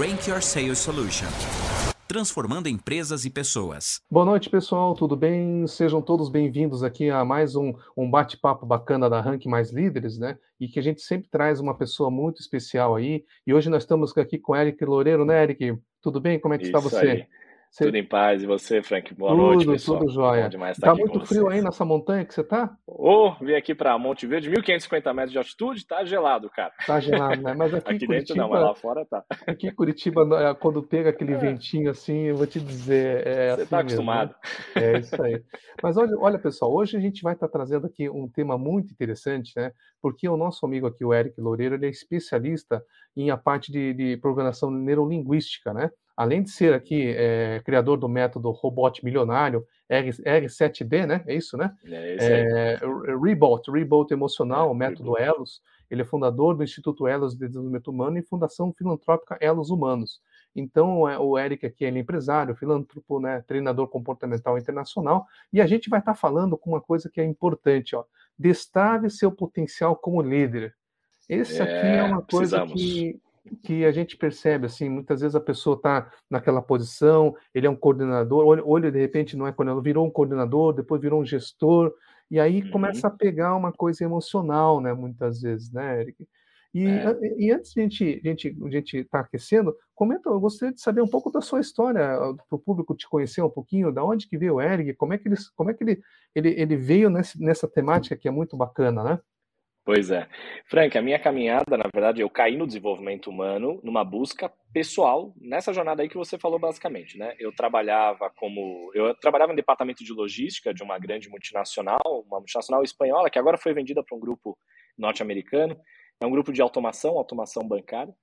Rank Your Sales Solution. Transformando empresas e pessoas. Boa noite, pessoal. Tudo bem? Sejam todos bem-vindos aqui a mais um, um bate-papo bacana da Rank Mais Líderes, né? E que a gente sempre traz uma pessoa muito especial aí. E hoje nós estamos aqui com Eric Loureiro, né, Eric? Tudo bem? Como é que Isso está você? Aí. Você... Tudo em paz. E você, Frank? Boa tudo, noite, pessoal. Tudo jóia. Tá muito frio aí nessa montanha que você tá? Ô, oh, vim aqui para Monte Verde, 1.550 metros de altitude, tá gelado, cara. Tá gelado, né? Mas aqui, aqui Curitiba, dentro não, mas lá fora tá. Aqui em Curitiba, é, quando pega aquele é. ventinho assim, eu vou te dizer, é Você assim tá acostumado. Mesmo, né? É isso aí. Mas olha, olha, pessoal, hoje a gente vai estar tá trazendo aqui um tema muito interessante, né? Porque o nosso amigo aqui, o Eric Loureiro, ele é especialista em a parte de, de programação neurolinguística, né? Além de ser aqui é, criador do método Robot Milionário, R, R7D, né? É isso, né? É, isso é, Reboot, Reboot Emocional, é, o método Reboot. Elos. Ele é fundador do Instituto Elos de Desenvolvimento Humano e Fundação Filantrópica Elos Humanos. Então, o Eric aqui é empresário, filântropo, né, treinador comportamental internacional, e a gente vai estar tá falando com uma coisa que é importante, ó. Destrave seu potencial como líder. Esse aqui é uma coisa precisamos. que que a gente percebe assim, muitas vezes a pessoa está naquela posição, ele é um coordenador, ou ele de repente não é coordenador, virou um coordenador, depois virou um gestor, e aí Uhum. começa a pegar uma coisa emocional, né, muitas vezes, né, Eric? E, É. e antes de a gente, a gente, a gente estar aquecendo, comenta, eu gostaria de saber um pouco da sua história, para o público te conhecer um pouquinho, da onde que veio o Eric, como é que ele, como é que ele, ele, ele veio nesse, nessa temática que é muito bacana, né? Pois é. Frank, a minha caminhada, na verdade, eu caí no desenvolvimento humano numa busca pessoal, nessa jornada aí que você falou basicamente, né? Eu trabalhava como, eu trabalhava no departamento de logística de uma grande multinacional, uma multinacional espanhola que agora foi vendida para um grupo norte-americano. É um grupo de automação, automação bancária,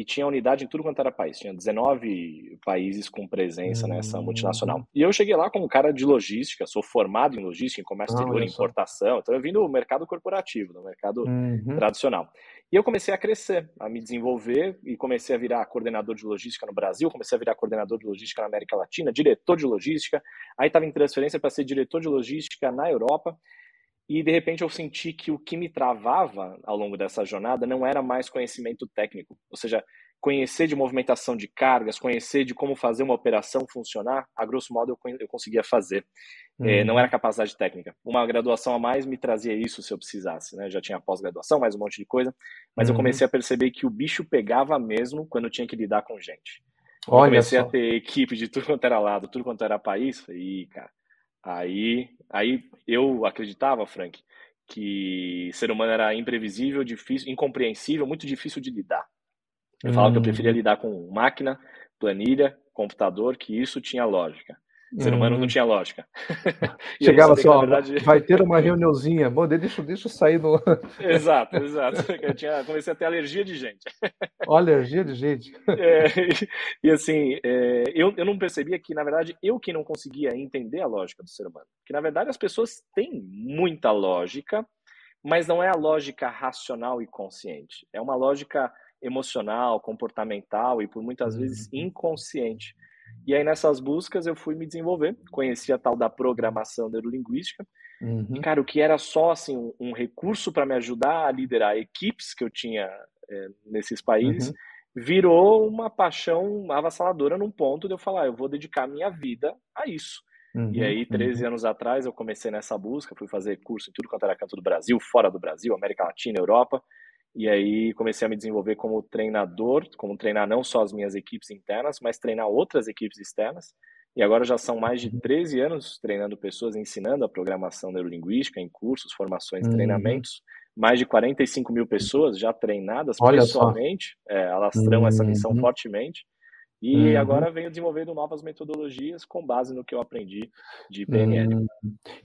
e tinha unidade em tudo quanto era país. Tinha 19 países com presença nessa Hum. multinacional. E eu cheguei lá como cara de logística, sou formado em logística, em comércio Ah, exterior, em importação. Então eu vim do mercado corporativo, do mercado Uhum. tradicional. E eu comecei a crescer, a me desenvolver e comecei a virar coordenador de logística no Brasil, comecei a virar coordenador de logística na América Latina, diretor de logística. Aí estava em transferência para ser diretor de logística na Europa. E de repente eu senti que o que me travava ao longo dessa jornada não era mais conhecimento técnico, ou seja, conhecer de movimentação de cargas, conhecer de como fazer uma operação funcionar, a grosso modo eu, eu conseguia fazer. É, Uhum. não era capacidade técnica. Uma graduação a mais me trazia isso se eu precisasse, né? Já tinha pós-graduação, mais um monte de coisa, mas eu Uhum. comecei a perceber que o bicho pegava mesmo quando eu tinha que lidar com gente. Quando eu Olha comecei só. a ter equipe de tudo quanto era lado, tudo quanto era país, "Ih, cara, aí, aí eu acreditava, Frank, que ser humano era imprevisível, difícil, incompreensível, muito difícil de lidar. Eu falava que eu preferia Uhum. lidar com máquina, planilha, computador, que isso tinha lógica. Ser humano não Uhum. tinha lógica. Chegava sabia assim, ó, verdade... vai ter uma reuniãozinha. Bom, deixa, deixa eu sair do. Exato, exato. Eu tinha, comecei a ter alergia de gente. Olha, alergia de gente. É, e, e assim, é, eu, eu não percebia que, na verdade, eu que não conseguia entender a lógica do ser humano. Que, na verdade, as pessoas têm muita lógica, mas não é a lógica racional e consciente. É uma lógica emocional, comportamental e, por muitas vezes, Uhum. inconsciente. E aí, nessas buscas, eu fui me desenvolver. Conheci a tal da programação neurolinguística. Uhum. E, cara, o que era só assim, um, um recurso para me ajudar a liderar equipes que eu tinha é, nesses países, Uhum. virou uma paixão avassaladora num ponto de eu falar, eu vou dedicar minha vida a isso. E Uhum. aí, 13 Uhum. anos atrás, eu comecei nessa busca, fui fazer curso em tudo quanto era canto do Brasil, fora do Brasil, América Latina, Europa. E aí comecei a me desenvolver como treinador, como treinar não só as minhas equipes internas, mas treinar outras equipes externas. E agora já são mais de Uhum. 13 anos treinando pessoas, ensinando a programação neurolinguística em cursos, formações, Uhum. treinamentos. Mais de 45 mil pessoas já treinadas Olha pessoalmente, é, alastrão essa missão Uhum. fortemente. E Uhum. agora venho desenvolvendo novas metodologias com base no que eu aprendi de PNL. Hum.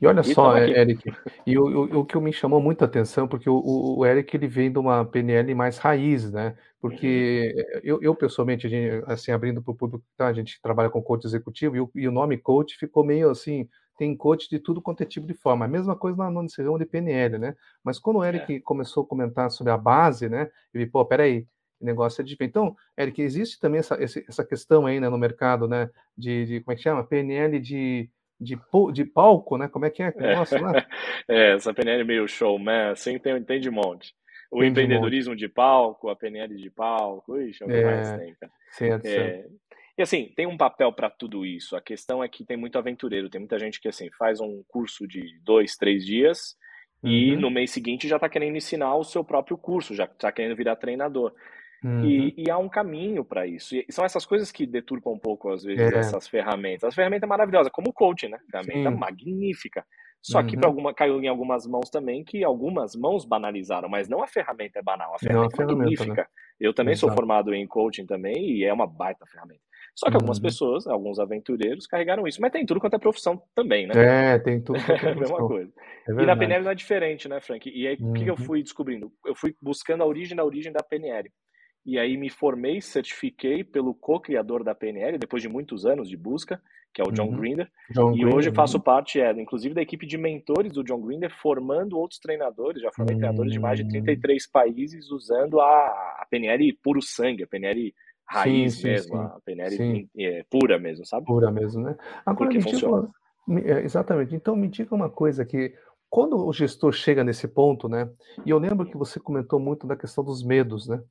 E olha E só, é. Eric, e o, o, que me chamou muita atenção, porque o, o, Eric ele vem de uma PNL mais raiz, né? Uhum. Porque eu, eu pessoalmente, assim, abrindo para o público, tá? a gente trabalha com coach executivo e o, e o nome coach ficou meio assim, tem coach de tudo quanto é tipo de forma. A mesma coisa na, ramo de PNL, né? Mas quando o É. Eric começou a comentar sobre a base, né? Ele, pô, peraí, o negócio é diferente. Então, Eric, existe também essa, essa questão aí, né, no mercado, né, de, de- como é que chama? PNL de, de, de palco, né? Como é que é o É. É, essa PNL meio showman, assim, tem, tem de monte. o empreendedorismo de, de, palco, a PNL de palco, ixi, é o que é, mais tem, cara. Certo, é, certo. E assim, tem um papel para tudo isso. A questão é que tem muito aventureiro, tem muita gente que assim faz um curso de dois, três dias uhum. e no mês seguinte já está querendo ensinar o seu próprio curso, já está querendo virar treinador. Uhum. E, e, há um caminho para isso. E são essas coisas que deturpam um pouco, às vezes, é. essas ferramentas. As ferramentas maravilhosas, como o coaching, né? Ferramenta Sim. magnífica. Só uhum. que alguma, caiu em algumas mãos também que algumas mãos banalizaram, mas não a ferramenta é banal, a ferramenta, não, a é magnífica. Né? Eu também Exato. sou formado em coaching também e é uma baita ferramenta. Só que uhum. algumas pessoas, alguns aventureiros, carregaram isso. Mas tem tudo quanto é profissão também, né? É, tem tudo quanto é, a mesma coisa. É e na PNL não é diferente, né, Frank? E aí, o que eu uhum. fui descobrindo? Eu fui buscando a origem da origem da PNL. E aí me formei, certifiquei pelo co-criador da PNL, depois de muitos anos de busca, que é o John uhum. Grinder. John e Grinder, hoje faço uhum. parte, é, inclusive, da equipe de mentores do John Grinder, formando outros treinadores. Já formei uhum. treinadores de mais de 33 hum. países usando a, a PNL puro sangue, a PNL raiz sim, sim, mesmo, sim. a PNL é, pura mesmo, sabe? Pura mesmo, né? Agora, Porque funciona. Diga, é, exatamente. Então, me diga uma coisa que quando o gestor chega nesse ponto, né? E eu lembro que você comentou muito da questão dos medos, né?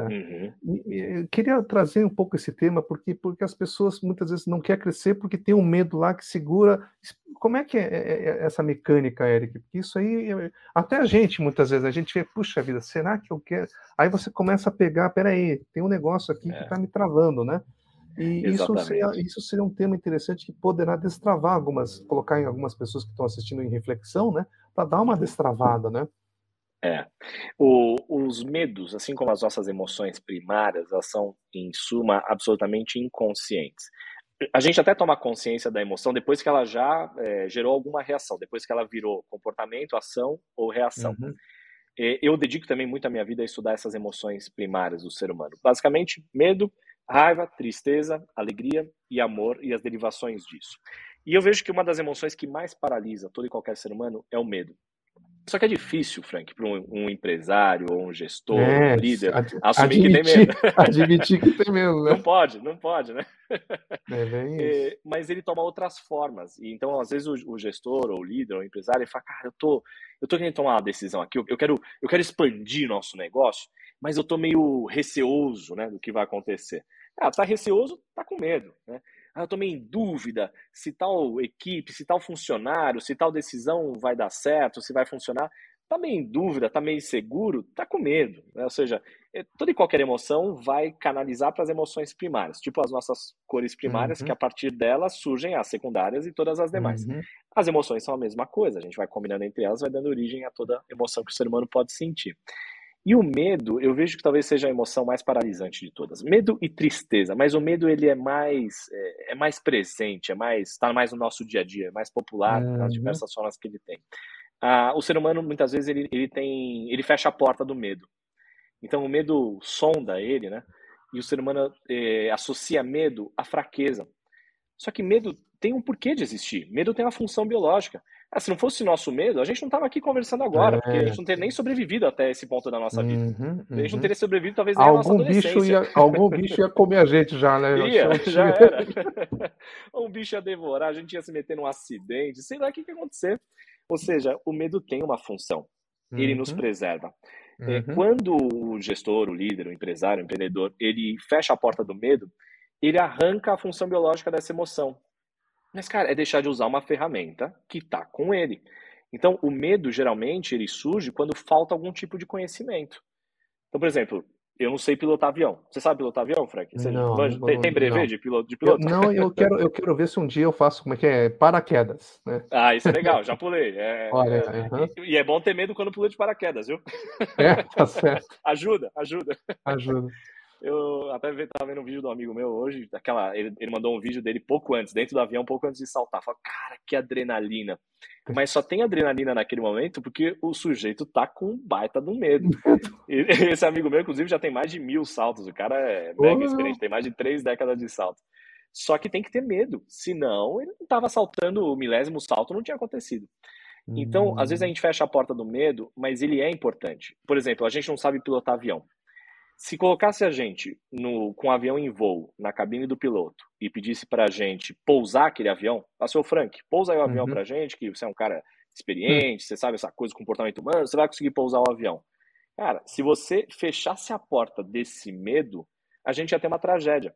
Tá? Uhum. Queria trazer um pouco esse tema, porque, porque as pessoas muitas vezes não querem crescer porque tem um medo lá que segura. Como é que é, é, é essa mecânica, Eric? Porque isso aí, até a gente, muitas vezes, a gente vê, puxa vida, será que eu quero? Aí você começa a pegar, peraí, tem um negócio aqui é. que está me travando, né? E isso seria, isso seria um tema interessante que poderá destravar algumas, colocar em algumas pessoas que estão assistindo em reflexão, né? Para dar uma destravada, né? É. O, os medos, assim como as nossas emoções primárias, elas são, em suma, absolutamente inconscientes. A gente até toma consciência da emoção depois que ela já é, gerou alguma reação, depois que ela virou comportamento, ação ou reação. Uhum. Eu dedico também muito a minha vida a estudar essas emoções primárias do ser humano. Basicamente, medo, raiva, tristeza, alegria e amor e as derivações disso. E eu vejo que uma das emoções que mais paralisa todo e qualquer ser humano é o medo. Só que é difícil, Frank, para um, um, empresário ou um gestor, é, um líder, ad, assumir admitir, que tem medo. admitir que tem medo, né? Não pode, não pode, né? É bem é, mas ele toma outras formas. E então, às vezes, o, o, gestor, ou o líder, ou o empresário, ele fala, cara, eu tô, eu tô querendo tomar uma decisão aqui, eu, eu quero, eu quero expandir nosso negócio, mas eu tô meio receoso, né, do que vai acontecer. Ah, tá receoso, tá com medo, né? Ah, eu estou meio em dúvida se tal equipe, se tal funcionário, se tal decisão vai dar certo, se vai funcionar. Está meio em dúvida, está meio inseguro, está com medo. Né? Ou seja, é, toda e qualquer emoção vai canalizar para as emoções primárias, tipo as nossas cores primárias, uhum. que a partir delas surgem as secundárias e todas as demais. Uhum. As emoções são a mesma coisa, a gente vai combinando entre elas, vai dando origem a toda emoção que o ser humano pode sentir. E o medo, eu vejo que talvez seja a emoção mais paralisante de todas. Medo e tristeza, mas o medo ele é mais é, é mais presente, é mais está mais no nosso dia a dia, é mais popular uhum. nas diversas formas que ele tem. Ah, o ser humano muitas vezes ele, ele tem ele fecha a porta do medo. Então o medo sonda ele, né? E o ser humano é, associa medo à fraqueza. Só que medo tem um porquê de existir. Medo tem uma função biológica. Ah, se não fosse nosso medo, a gente não estava aqui conversando agora, é. porque a gente não teria nem sobrevivido até esse ponto da nossa vida. Uhum, uhum. A gente não teria sobrevivido, talvez, nem algum a nossa bicho ia, Algum bicho ia comer a gente já, né? Ia, já era. um bicho ia devorar, a gente ia se meter num acidente, sei lá o que, que ia acontecer. Ou seja, o medo tem uma função. Ele uhum. nos preserva. É, uhum. Quando o gestor, o líder, o empresário, o empreendedor, ele fecha a porta do medo, ele arranca a função biológica dessa emoção. Mas, cara, é deixar de usar uma ferramenta que está com ele. Então, o medo, geralmente, ele surge quando falta algum tipo de conhecimento. Então, por exemplo, eu não sei pilotar avião. Você sabe pilotar avião, Frank? Você não, tem, tem brevet de piloto? De piloto? Eu, não, eu quero, eu quero ver se um dia eu faço, como é que é? Paraquedas. Né? Ah, isso é legal, já pulei. É, Olha, é, e, e, é bom ter medo quando pula de paraquedas, viu? É, tá certo. ajuda, ajuda. Ajuda. Eu até estava vendo um vídeo do amigo meu hoje, aquela, ele, ele mandou um vídeo dele pouco antes, dentro do avião, pouco antes de saltar. Falei, cara, que adrenalina. Mas só tem adrenalina naquele momento porque o sujeito tá com baita do medo. Esse amigo meu, inclusive, já tem mais de mil saltos. O cara é mega experiente, tem mais de três décadas de salto. Só que tem que ter medo, senão ele não estava saltando o milésimo salto, não tinha acontecido. Então, às vezes a hum. gente fecha a porta do medo, mas ele é importante. Por exemplo, a gente não sabe pilotar avião. Se colocasse a gente no, com o um avião em voo, na cabine do piloto, e pedisse para a gente pousar aquele avião, ah, seu Frank, pousa aí o avião uhum. para a gente, que você é um cara experiente, uhum. você sabe essa coisa, comportamento humano, você vai conseguir pousar o avião. Cara, se você fechasse a porta desse medo, a gente ia ter uma tragédia.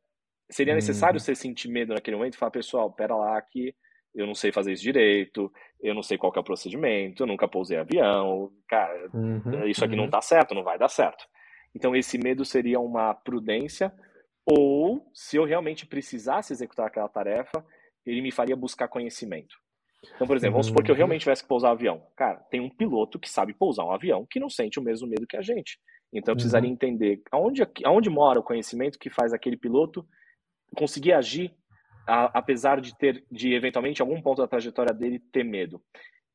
Seria necessário uhum. você sentir medo naquele momento e falar, pessoal, pera lá que eu não sei fazer isso direito, eu não sei qual é o procedimento, eu nunca pousei avião, cara, uhum, isso aqui uhum. não tá certo, não vai dar certo. Então esse medo seria uma prudência, ou se eu realmente precisasse executar aquela tarefa, ele me faria buscar conhecimento. Então, por exemplo, vamos supor que eu uhum. realmente tivesse que pousar um avião. Cara, tem um piloto que sabe pousar um avião que não sente o mesmo medo que a gente. Então, eu precisaria uhum. entender aonde, aonde mora o conhecimento que faz aquele piloto conseguir agir, a, apesar de ter, de eventualmente, algum ponto da trajetória dele ter medo.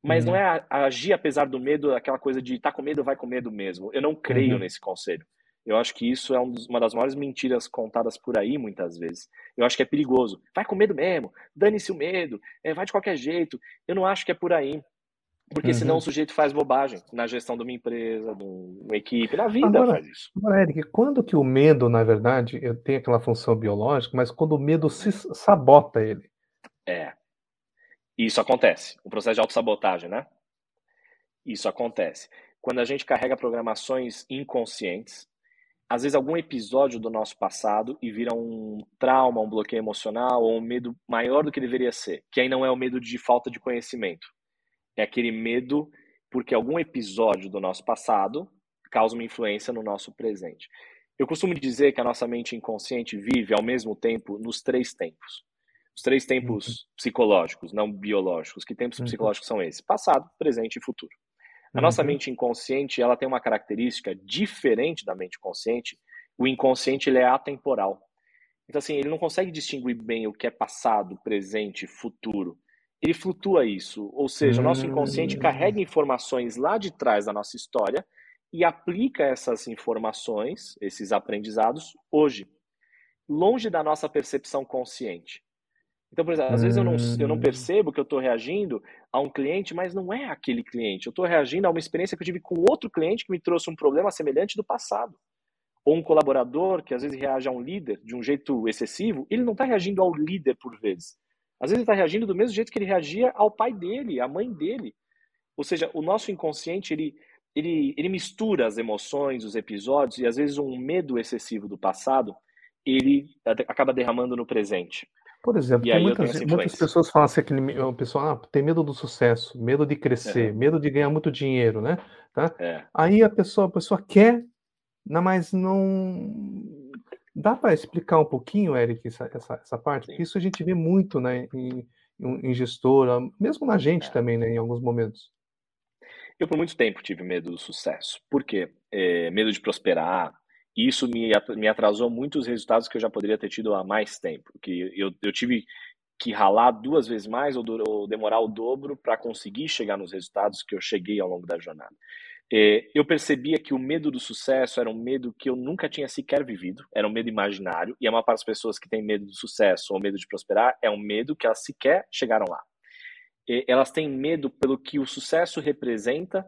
Mas uhum. não é agir apesar do medo, aquela coisa de tá com medo, vai com medo mesmo. Eu não creio uhum. nesse conselho. Eu acho que isso é uma das maiores mentiras contadas por aí, muitas vezes. Eu acho que é perigoso. Vai com medo mesmo, dane-se o medo, é, vai de qualquer jeito. Eu não acho que é por aí. Porque uhum. senão o sujeito faz bobagem na gestão de uma empresa, de uma equipe, na vida agora, faz isso. Agora, Eric, quando que o medo, na verdade, tem aquela função biológica, mas quando o medo se sabota ele? É. Isso acontece. O processo de autossabotagem, né? Isso acontece. Quando a gente carrega programações inconscientes, às vezes algum episódio do nosso passado e vira um trauma, um bloqueio emocional ou um medo maior do que deveria ser, que aí não é o medo de falta de conhecimento. É aquele medo porque algum episódio do nosso passado causa uma influência no nosso presente. Eu costumo dizer que a nossa mente inconsciente vive ao mesmo tempo nos três tempos. Os três tempos uhum. psicológicos, não biológicos. Que tempos uhum. psicológicos são esses? Passado, presente e futuro. A nossa uhum. mente inconsciente, ela tem uma característica diferente da mente consciente. O inconsciente ele é atemporal. Então assim, ele não consegue distinguir bem o que é passado, presente, futuro. Ele flutua isso, ou seja, o nosso inconsciente hum. carrega informações lá de trás da nossa história e aplica essas informações, esses aprendizados hoje, longe da nossa percepção consciente. Então, por exemplo, às vezes eu não, eu não hum. percebo que eu estou reagindo a um cliente, mas não é aquele cliente. Eu estou reagindo a uma experiência que eu tive com outro cliente que me trouxe um problema semelhante do passado. Ou um colaborador que às vezes reage a um líder de um jeito excessivo, ele não está reagindo ao líder por vezes. Às vezes ele está reagindo do mesmo jeito que ele reagia ao pai dele, à mãe dele. Ou seja, o nosso inconsciente, ele, ele, ele mistura as emoções, os episódios, e às vezes um medo excessivo do passado, ele acaba derramando no presente. Por exemplo, tem muitas, muitas pessoas falam assim, aquele, o pessoal ah, tem medo do sucesso, medo de crescer, medo de ganhar muito dinheiro, né? Tá? É. Aí a pessoa, a pessoa quer, mas não dá para explicar um pouquinho, Eric, essa, essa, essa parte? Sim. Porque isso a gente vê muito, né, em, em gestora, mesmo na gente é. também, né, em alguns momentos. Eu por muito tempo tive medo do sucesso. Por quê? É, medo de prosperar, e isso me, me atrasou muitos resultados que eu já poderia ter tido há mais tempo. Que eu, eu tive que ralar duas vezes mais ou, ou demorar o dobro para conseguir chegar nos resultados que eu cheguei ao longo da jornada. É, eu percebia que o medo do sucesso era um medo que eu nunca tinha sequer vivido, era um medo imaginário, e a maior parte das pessoas que têm medo do sucesso ou medo de prosperar é um medo que elas sequer chegaram lá. É, elas têm medo pelo que o sucesso representa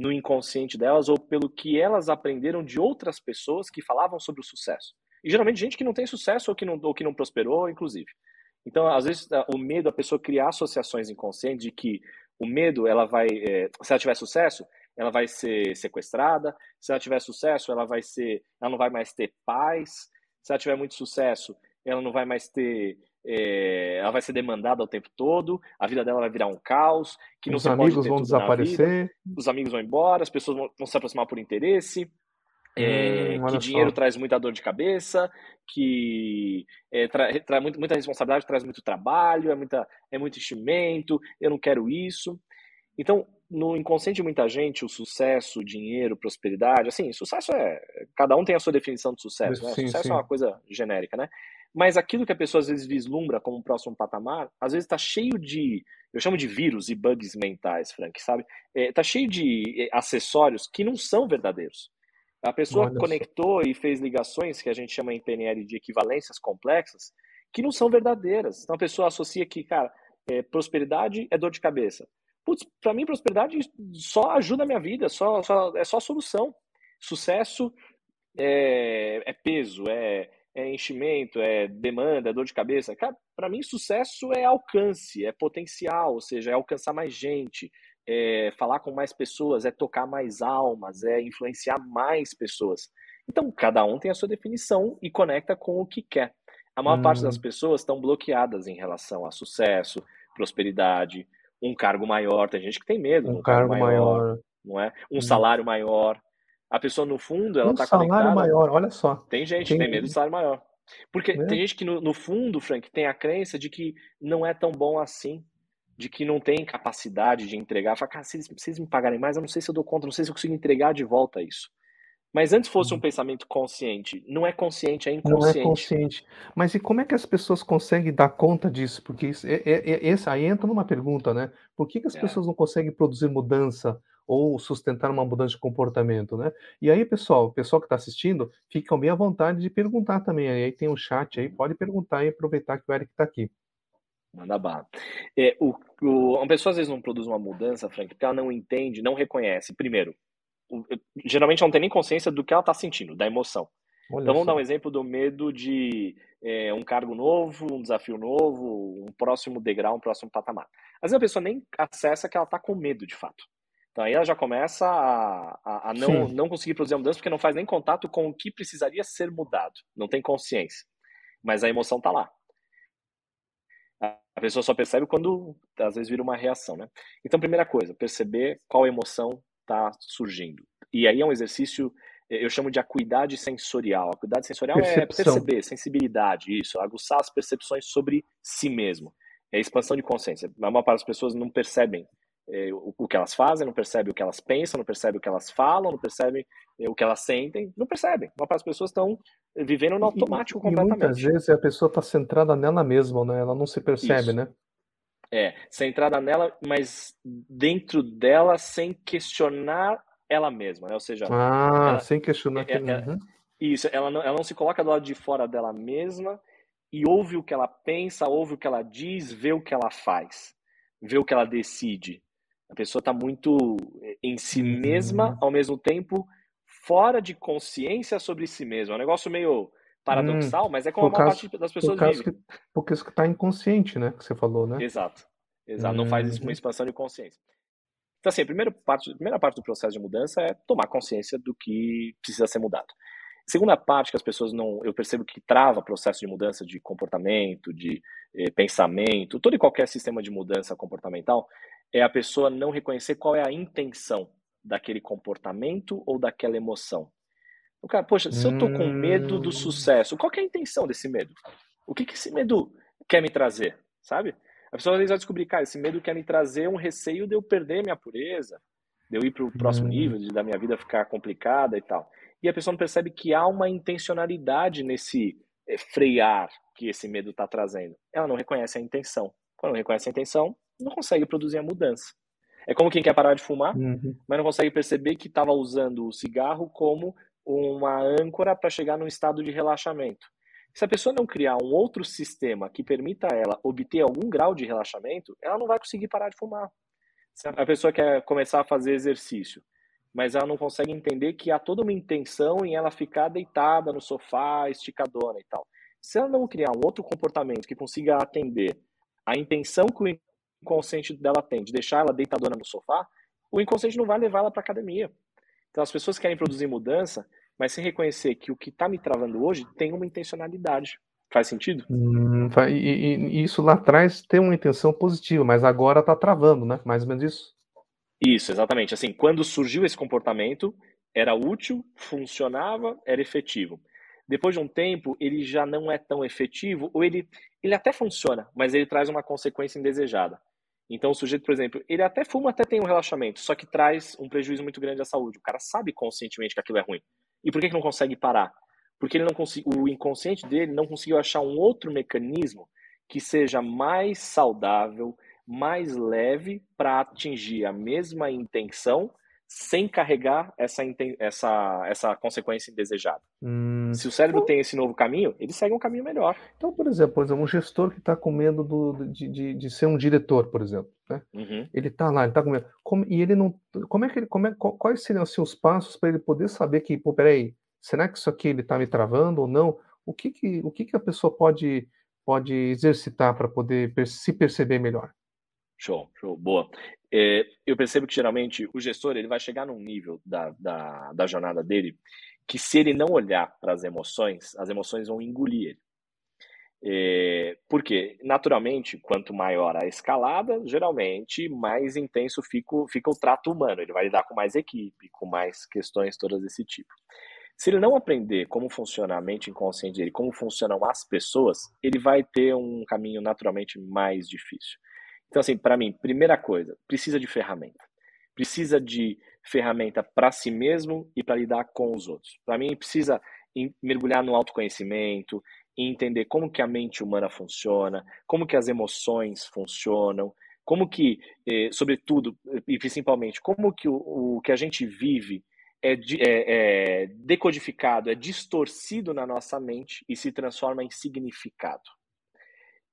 no inconsciente delas ou pelo que elas aprenderam de outras pessoas que falavam sobre o sucesso. E geralmente gente que não tem sucesso ou que não, ou que não prosperou, inclusive. Então, às vezes, o medo, a pessoa criar associações inconscientes de que o medo, ela vai, é, se ela tiver sucesso, ela vai ser sequestrada. Se ela tiver sucesso, ela vai ser, ela não vai mais ter paz. Se ela tiver muito sucesso, ela não vai mais ter é, ela vai ser demandada o tempo todo, a vida dela vai virar um caos, que os amigos vão desaparecer, os amigos vão embora, as pessoas vão, vão se aproximar por interesse, é, hum, que dinheiro só. traz muita dor de cabeça, que é, traz tra muita responsabilidade, traz muito trabalho, é, muita, é muito enchimento, eu não quero isso. Então, no inconsciente de muita gente, o sucesso, o dinheiro, prosperidade, assim, sucesso é. Cada um tem a sua definição de sucesso, né? Sim, sucesso sim. é uma coisa genérica, né? Mas aquilo que a pessoa às vezes vislumbra como um próximo patamar, às vezes está cheio de, eu chamo de vírus e bugs mentais, Frank, sabe? Está é, cheio de é, acessórios que não são verdadeiros. A pessoa Olha conectou e fez ligações que a gente chama em PNL de equivalências complexas, que não são verdadeiras. Então a pessoa associa que, cara, é, prosperidade é dor de cabeça. Putz, para mim prosperidade só ajuda a minha vida, só, só é só solução. Sucesso é, é peso, é, é enchimento, é demanda, é dor de cabeça. Cara, para mim, sucesso é alcance, é potencial, ou seja, é alcançar mais gente, é falar com mais pessoas, é tocar mais almas, é influenciar mais pessoas. Então, cada um tem a sua definição e conecta com o que quer. A maior hum. parte das hum. pessoas estão bloqueadas em relação a sucesso, prosperidade, um cargo maior. Tem gente que tem medo. Um, um cargo, cargo maior, maior, não é? Um hum. salário maior. A pessoa, no fundo, ela está um salário conectada. maior, olha só. Tem gente que tem... tem medo do salário maior. Porque é. tem gente que, no, no, fundo, Frank, tem a crença de que não é tão bom assim, de que não tem capacidade de entregar. Fala, cara, se vocês me pagarem mais, eu não sei se eu dou conta, não sei se eu consigo entregar de volta isso. Mas antes fosse um uhum. pensamento consciente. Não é consciente, é inconsciente. Não é consciente. Mas e como é que as pessoas conseguem dar conta disso? Porque isso, é, é, é, aí entra numa pergunta, né? Por que, que as é. pessoas não conseguem produzir mudança ou sustentar uma mudança de comportamento, né? E aí, pessoal, o pessoal que está assistindo, fica bem à vontade de perguntar também. Aí tem um chat aí, pode perguntar e aproveitar que o Eric está aqui. Manda barra. É, o, o, uma pessoa às vezes não produz uma mudança, Frank, porque ela não entende, não reconhece. Primeiro, o, geralmente não tem nem consciência do que ela está sentindo, da emoção. Olha então vamos só. dar um exemplo do medo de é, um cargo novo, um desafio novo, um próximo degrau, um próximo patamar. Às vezes a pessoa nem acessa que ela está com medo de fato. Então aí ela já começa a, a, a não, não conseguir produzir a mudança porque não faz nem contato com o que precisaria ser mudado. Não tem consciência. Mas a emoção está lá. A pessoa só percebe quando às vezes vira uma reação, né? Então, primeira coisa, perceber qual emoção está surgindo. E aí é um exercício, eu chamo de acuidade sensorial. A acuidade sensorial é Percepção. é perceber, sensibilidade, isso, aguçar as percepções sobre si mesmo. É a expansão de consciência. A maior parte das pessoas não percebem é, o, o, que elas fazem, não percebe o que elas pensam, não percebe o que elas falam, não percebe é, o que elas sentem, não percebem. Das pessoas estão vivendo no automático e, completamente. E muitas vezes a pessoa está centrada nela mesma, né? Ela não se percebe, Isso. né? É, centrada nela, mas dentro dela sem questionar ela mesma, né? Ou seja, ah, ela, sem questionar. É, é, uhum. Isso, ela não, ela não se coloca do lado de fora dela mesma e ouve o que ela pensa, ouve o que ela diz, vê o que ela faz, vê o que ela decide. A pessoa está muito eh, em si uhum. mesma, ao mesmo tempo fora de consciência sobre si mesma. É um negócio meio paradoxal, hum, mas é como a maior parte das pessoas vive. Que, porque isso está inconsciente, né? Que você falou, né? Exato. Exato. Hum. Não faz isso com uma uhum. expansão de consciência. Então, assim, a primeira parte, a primeira parte do processo de mudança é tomar consciência do que precisa ser mudado. A segunda parte que as pessoas não. Eu percebo que trava o processo de mudança de comportamento, de eh, pensamento, todo e qualquer sistema de mudança comportamental, é a pessoa não reconhecer qual é a intenção daquele comportamento ou daquela emoção. O cara, poxa, se eu tô com medo do hum. sucesso, qual é a intenção desse medo? O que, que esse medo quer me trazer, sabe? A pessoa às vezes vai descobrir, cara, esse medo quer me trazer um receio de eu perder minha pureza, de eu ir para o próximo hum. nível, de da minha vida ficar complicada e tal. E a pessoa não percebe que há uma intencionalidade nesse é, frear que esse medo está trazendo. Ela não reconhece a intenção. Quando não reconhece a intenção, não consegue produzir a mudança. É como quem quer parar de fumar, uhum. mas não consegue perceber que estava usando o cigarro como uma âncora para chegar num estado de relaxamento. Se a pessoa não criar um outro sistema que permita a ela obter algum grau de relaxamento, ela não vai conseguir parar de fumar. Se a pessoa quer começar a fazer exercício, mas ela não consegue entender que há toda uma intenção em ela ficar deitada no sofá, esticadona e tal. Se ela não criar um outro comportamento que consiga atender a intenção que o inconsciente dela tem de deixar ela deitadona no sofá, o inconsciente não vai levar ela para academia. Então as pessoas querem produzir mudança, mas sem reconhecer que o que está me travando hoje tem uma intencionalidade. Faz sentido? Hum, e, e, isso lá atrás tem uma intenção positiva, mas agora está travando, né? Mais ou menos isso. Isso, exatamente. Assim, quando surgiu esse comportamento, era útil, funcionava, era efetivo. Depois de um tempo, ele já não é tão efetivo, ou ele, ele até funciona, mas ele traz uma consequência indesejada. Então, o sujeito, por exemplo, ele até fuma, até tem um relaxamento, só que traz um prejuízo muito grande à saúde. O cara sabe conscientemente que aquilo é ruim. E por que, que não consegue parar? Porque ele não o inconsciente dele não conseguiu achar um outro mecanismo que seja mais saudável, mais leve para atingir a mesma intenção sem carregar essa, essa, essa consequência indesejada. Hum. Se o cérebro então, tem esse novo caminho, ele segue um caminho melhor. Então, por exemplo, por exemplo um gestor que está com medo do, de, de, de, ser um diretor, por exemplo, né? Uhum. Ele está lá, ele está com medo. Como, e ele não. Como é que ele. Como é, quais seriam assim, os passos para ele poder saber que, pô, peraí, será que isso aqui ele está me travando ou não? O que, que, o que, que a pessoa pode, pode exercitar para poder se perceber melhor? Show, show, boa. É, eu percebo que geralmente o gestor ele vai chegar num nível da, da, da jornada dele que se ele não olhar para as emoções, as emoções vão engolir ele. É, porque, naturalmente, quanto maior a escalada, geralmente mais intenso fica, fica o trato humano. Ele vai lidar com mais equipe, com mais questões todas desse tipo. Se ele não aprender como funciona a mente inconsciente dele, como funcionam as pessoas, ele vai ter um caminho naturalmente mais difícil. Então, assim, para mim, primeira coisa, precisa de ferramenta. Precisa de ferramenta para si mesmo e para lidar com os outros. Para mim, precisa mergulhar no autoconhecimento, entender como que a mente humana funciona, como que as emoções funcionam, como que, eh, sobretudo e principalmente, como que o, o que a gente vive é, é, é decodificado, é distorcido na nossa mente e se transforma em significado.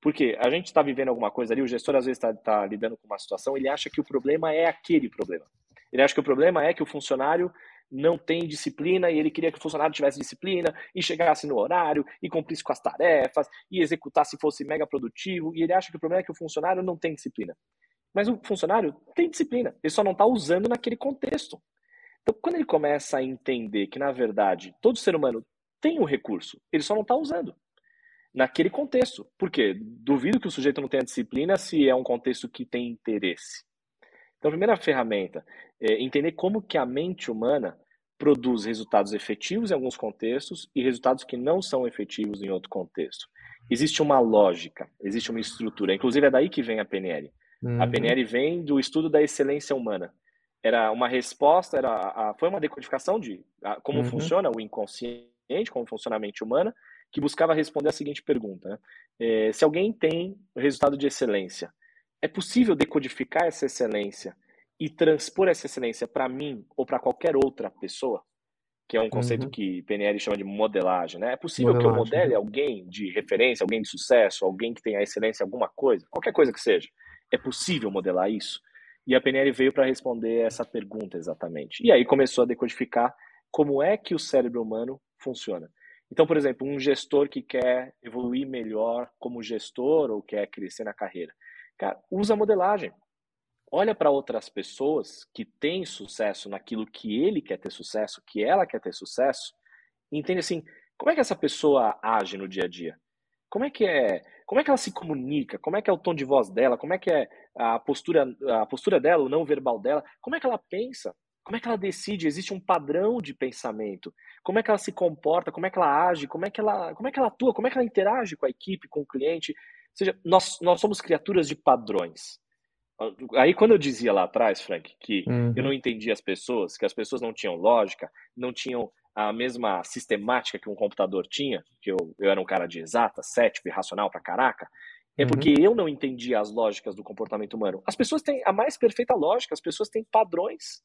Porque a gente está vivendo alguma coisa ali, o gestor às vezes está tá lidando com uma situação, ele acha que o problema é aquele problema. Ele acha que o problema é que o funcionário não tem disciplina e ele queria que o funcionário tivesse disciplina e chegasse no horário e cumprisse com as tarefas e executasse se fosse mega produtivo. E ele acha que o problema é que o funcionário não tem disciplina. Mas o funcionário tem disciplina, ele só não está usando naquele contexto. Então, quando ele começa a entender que, na verdade, todo ser humano tem um recurso, ele só não está usando naquele contexto. Por quê? Duvido que o sujeito não tenha disciplina se é um contexto que tem interesse. Então, a primeira ferramenta é entender como que a mente humana produz resultados efetivos em alguns contextos e resultados que não são efetivos em outro contexto. Existe uma lógica, existe uma estrutura. Inclusive, é daí que vem a PNL. Uhum. A PNL vem do estudo da excelência humana era uma resposta, era a, foi uma decodificação de a, como uhum. funciona o inconsciente, como funciona a mente humana, que buscava responder a seguinte pergunta: né? é, se alguém tem o resultado de excelência, é possível decodificar essa excelência e transpor essa excelência para mim ou para qualquer outra pessoa? Que é um conceito uhum. que PNL chama de modelagem, né? É possível modelagem. que eu modele né? alguém de referência, alguém de sucesso, alguém que tenha excelência em alguma coisa, qualquer coisa que seja. É possível modelar isso? E a PNL veio para responder essa pergunta exatamente. E aí começou a decodificar como é que o cérebro humano funciona. Então, por exemplo, um gestor que quer evoluir melhor como gestor ou quer crescer na carreira, cara, usa modelagem. Olha para outras pessoas que têm sucesso naquilo que ele quer ter sucesso, que ela quer ter sucesso, e entende assim, como é que essa pessoa age no dia a dia? Como é que é como é que ela se comunica? Como é que é o tom de voz dela? Como é que é a postura, a postura dela, o não verbal dela? Como é que ela pensa? Como é que ela decide? Existe um padrão de pensamento. Como é que ela se comporta? Como é que ela age? Como é que ela, como é que ela atua? Como é que ela interage com a equipe, com o cliente? Ou seja, nós, nós somos criaturas de padrões. Aí, quando eu dizia lá atrás, Frank, que uhum. eu não entendia as pessoas, que as pessoas não tinham lógica, não tinham a mesma sistemática que um computador tinha, que eu, eu era um cara de exata, cético e racional pra caraca, é uhum. porque eu não entendia as lógicas do comportamento humano. As pessoas têm a mais perfeita lógica, as pessoas têm padrões.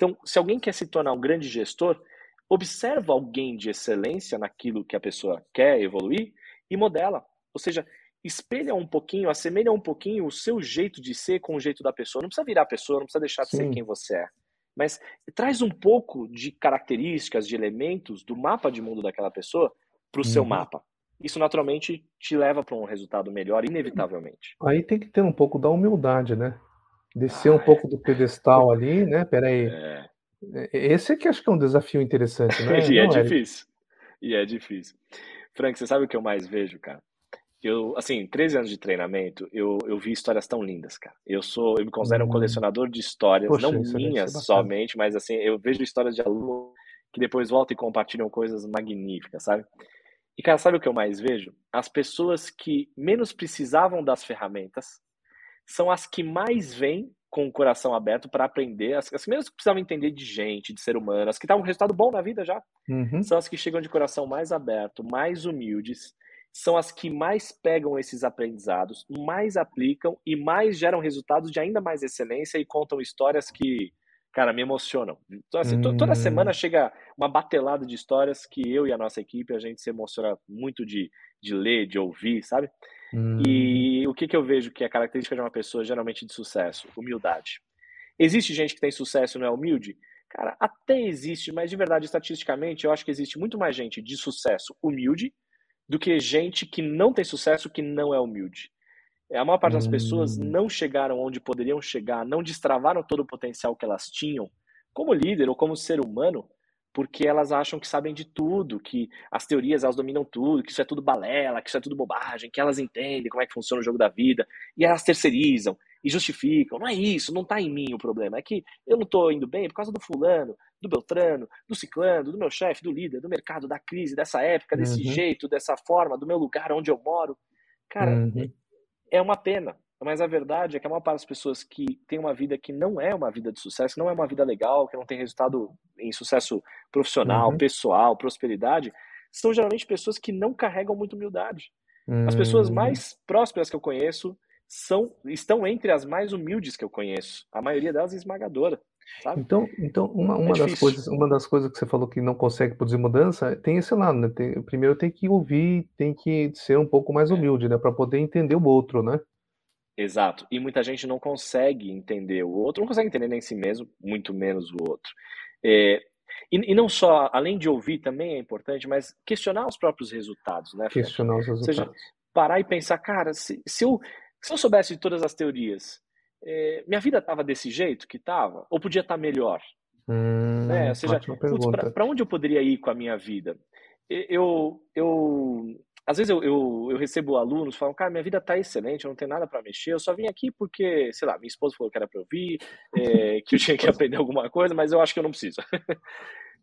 Então, se alguém quer se tornar um grande gestor, observa alguém de excelência naquilo que a pessoa quer evoluir e modela. Ou seja, espelha um pouquinho, assemelha um pouquinho o seu jeito de ser com o jeito da pessoa. Não precisa virar a pessoa, não precisa deixar de Sim. ser quem você é mas traz um pouco de características, de elementos do mapa de mundo daquela pessoa para o uhum. seu mapa. Isso naturalmente te leva para um resultado melhor, inevitavelmente. Aí tem que ter um pouco da humildade, né? Descer ah, um é. pouco do pedestal ali, né? Peraí. É. é. Esse é que acho que é um desafio interessante, né? e é Não, é difícil. E é difícil. Frank, você sabe o que eu mais vejo, cara? Eu, assim, 13 anos de treinamento, eu, eu vi histórias tão lindas, cara. Eu sou, eu me considero um hum. colecionador de histórias, Poxa, não minhas somente, mas assim, eu vejo histórias de alunos que depois voltam e compartilham coisas magníficas, sabe? E, cara, sabe o que eu mais vejo? As pessoas que menos precisavam das ferramentas são as que mais vêm com o coração aberto para aprender, as, as que menos precisavam entender de gente, de ser humano, as que estavam com resultado bom na vida já, uhum. são as que chegam de coração mais aberto, mais humildes, são as que mais pegam esses aprendizados, mais aplicam e mais geram resultados de ainda mais excelência e contam histórias que, cara, me emocionam. Então, assim, hum. toda semana chega uma batelada de histórias que eu e a nossa equipe, a gente se emociona muito de, de ler, de ouvir, sabe? Hum. E o que, que eu vejo que é característica de uma pessoa geralmente de sucesso? Humildade. Existe gente que tem sucesso e não é humilde? Cara, até existe, mas de verdade, estatisticamente, eu acho que existe muito mais gente de sucesso humilde do que gente que não tem sucesso que não é humilde. É, a maior parte das pessoas hum. não chegaram onde poderiam chegar, não destravaram todo o potencial que elas tinham, como líder ou como ser humano, porque elas acham que sabem de tudo, que as teorias elas dominam tudo, que isso é tudo balela, que isso é tudo bobagem, que elas entendem como é que funciona o jogo da vida, e elas terceirizam e justificam. Não é isso, não está em mim o problema. É que eu não estou indo bem por causa do fulano, do Beltrano, do ciclano, do meu chefe, do líder, do mercado, da crise, dessa época, desse uhum. jeito, dessa forma, do meu lugar onde eu moro. Cara, uhum. é uma pena. Mas a verdade é que a maior parte das pessoas que tem uma vida que não é uma vida de sucesso, não é uma vida legal, que não tem resultado em sucesso profissional, uhum. pessoal, prosperidade, são geralmente pessoas que não carregam muita humildade. Uhum. As pessoas hum. mais prósperas que eu conheço são estão entre as mais humildes que eu conheço. A maioria delas é esmagadora. Sabe? Então, então uma, uma, é das coisas, uma das coisas que você falou que não consegue produzir mudança tem esse lado, né? Tem, primeiro tem que ouvir, tem que ser um pouco mais é. humilde, né? Para poder entender o outro, né? Exato. E muita gente não consegue entender o outro, não consegue entender nem si mesmo, muito menos o outro. É, e, e, não só, além de ouvir também é importante, mas questionar os próprios resultados, né? Questionar os resultados. Ou seja, parar e pensar, cara, se, se, eu, se eu soubesse de todas as teorias, é, minha vida estava desse jeito que estava? Ou podia estar tá melhor? Hum, né? Ou seja, para onde eu poderia ir com a minha vida? Eu, eu às vezes eu, eu, eu, recebo alunos falam, cara, minha vida está excelente, eu não tenho nada para mexer, eu só vim aqui porque, sei lá, minha esposa falou que era para eu vir, é, que eu tinha que aprender alguma coisa, mas eu acho que eu não preciso.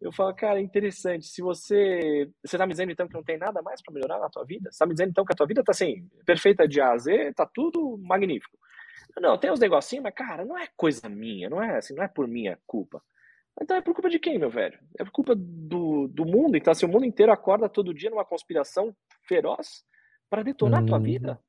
eu falo, cara, interessante, se você, você está me dizendo então que não tem nada mais para melhorar na tua vida? Você está me dizendo então que a tua vida está assim, perfeita de A a Z, tá tudo magnífico. Não, tem uns negocinhos, mas cara, não é coisa minha, não é assim, não é por minha culpa. Então é por culpa de quem, meu velho? É por culpa do, do mundo. Então, se assim, o mundo inteiro acorda todo dia numa conspiração feroz para detonar uhum. a tua vida,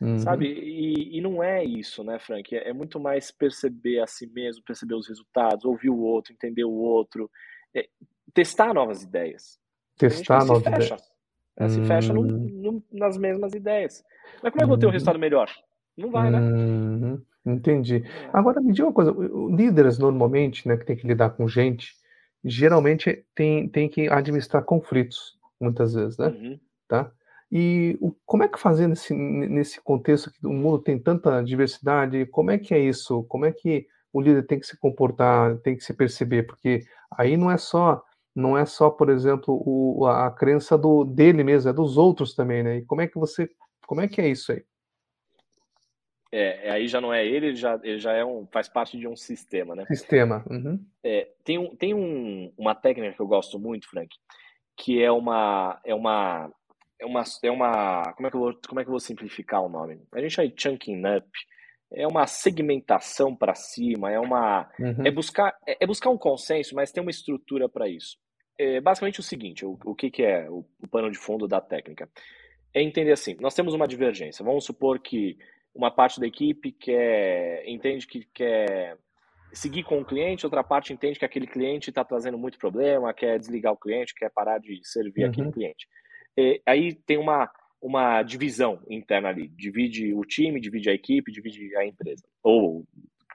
uhum. sabe? E, e, não é isso, né, Frank? É, é, muito mais perceber a si mesmo, perceber os resultados, ouvir o outro, entender o outro, é, testar novas ideias. Testar novas ideias. É, se fecha no, hum. no, nas mesmas ideias. Mas como é que eu vou ter um uhum. resultado melhor? Não vai, né? Uhum. Entendi. É. Agora me diga uma coisa, líderes normalmente, né, que tem que lidar com gente, geralmente tem, tem que administrar conflitos, muitas vezes, né? Uhum. Tá? E o, como é que fazer nesse, nesse contexto que o mundo tem tanta diversidade? Como é que é isso? Como é que o líder tem que se comportar, tem que se perceber? Porque aí não é só, não é só, por exemplo, o, a crença do dele mesmo, é dos outros também, né? E como é que você, como é que é isso aí? É, aí já não é ele, ele já, ele já é um, faz parte de um sistema, né? Sistema. Uhum. É, tem um, tem um, uma técnica que eu gosto muito, Frank, que é uma, é uma é uma, é uma como, é que eu vou, como é que eu vou simplificar o nome? A gente chama de chunking up. É uma segmentação para cima, é uma uhum. é buscar é, é, buscar um consenso, mas tem uma estrutura para isso. É basicamente o seguinte, o, o que, que é o, o pano de fundo da técnica? É entender assim, nós temos uma divergência. Vamos supor que uma parte da equipe quer entende que quer seguir com o cliente, outra parte entende que aquele cliente está trazendo muito problema, quer desligar o cliente, quer parar de servir uhum. aquele cliente. E, aí tem uma, uma divisão interna ali. Divide o time, divide a equipe, divide a empresa. Ou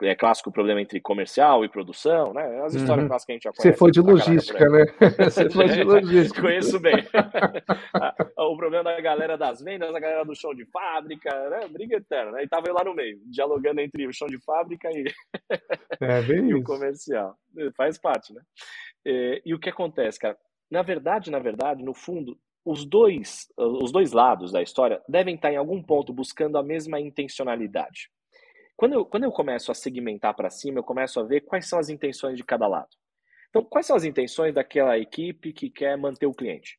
é clássico o problema entre comercial e produção, né? As histórias uhum. clássicas que a gente já conhece. Você foi de logística, né? Você foi de logística. Conheço bem. o problema da galera das vendas, a galera do chão de fábrica, né? Briga eterna, né? E tava eu lá no meio, dialogando entre o chão de fábrica e, é, e o comercial. Faz parte, né? E, e o que acontece, cara? Na verdade, na verdade, no fundo, os dois, os dois lados da história devem estar em algum ponto buscando a mesma intencionalidade. Quando eu, quando eu começo a segmentar para cima, eu começo a ver quais são as intenções de cada lado. Então, quais são as intenções daquela equipe que quer manter o cliente?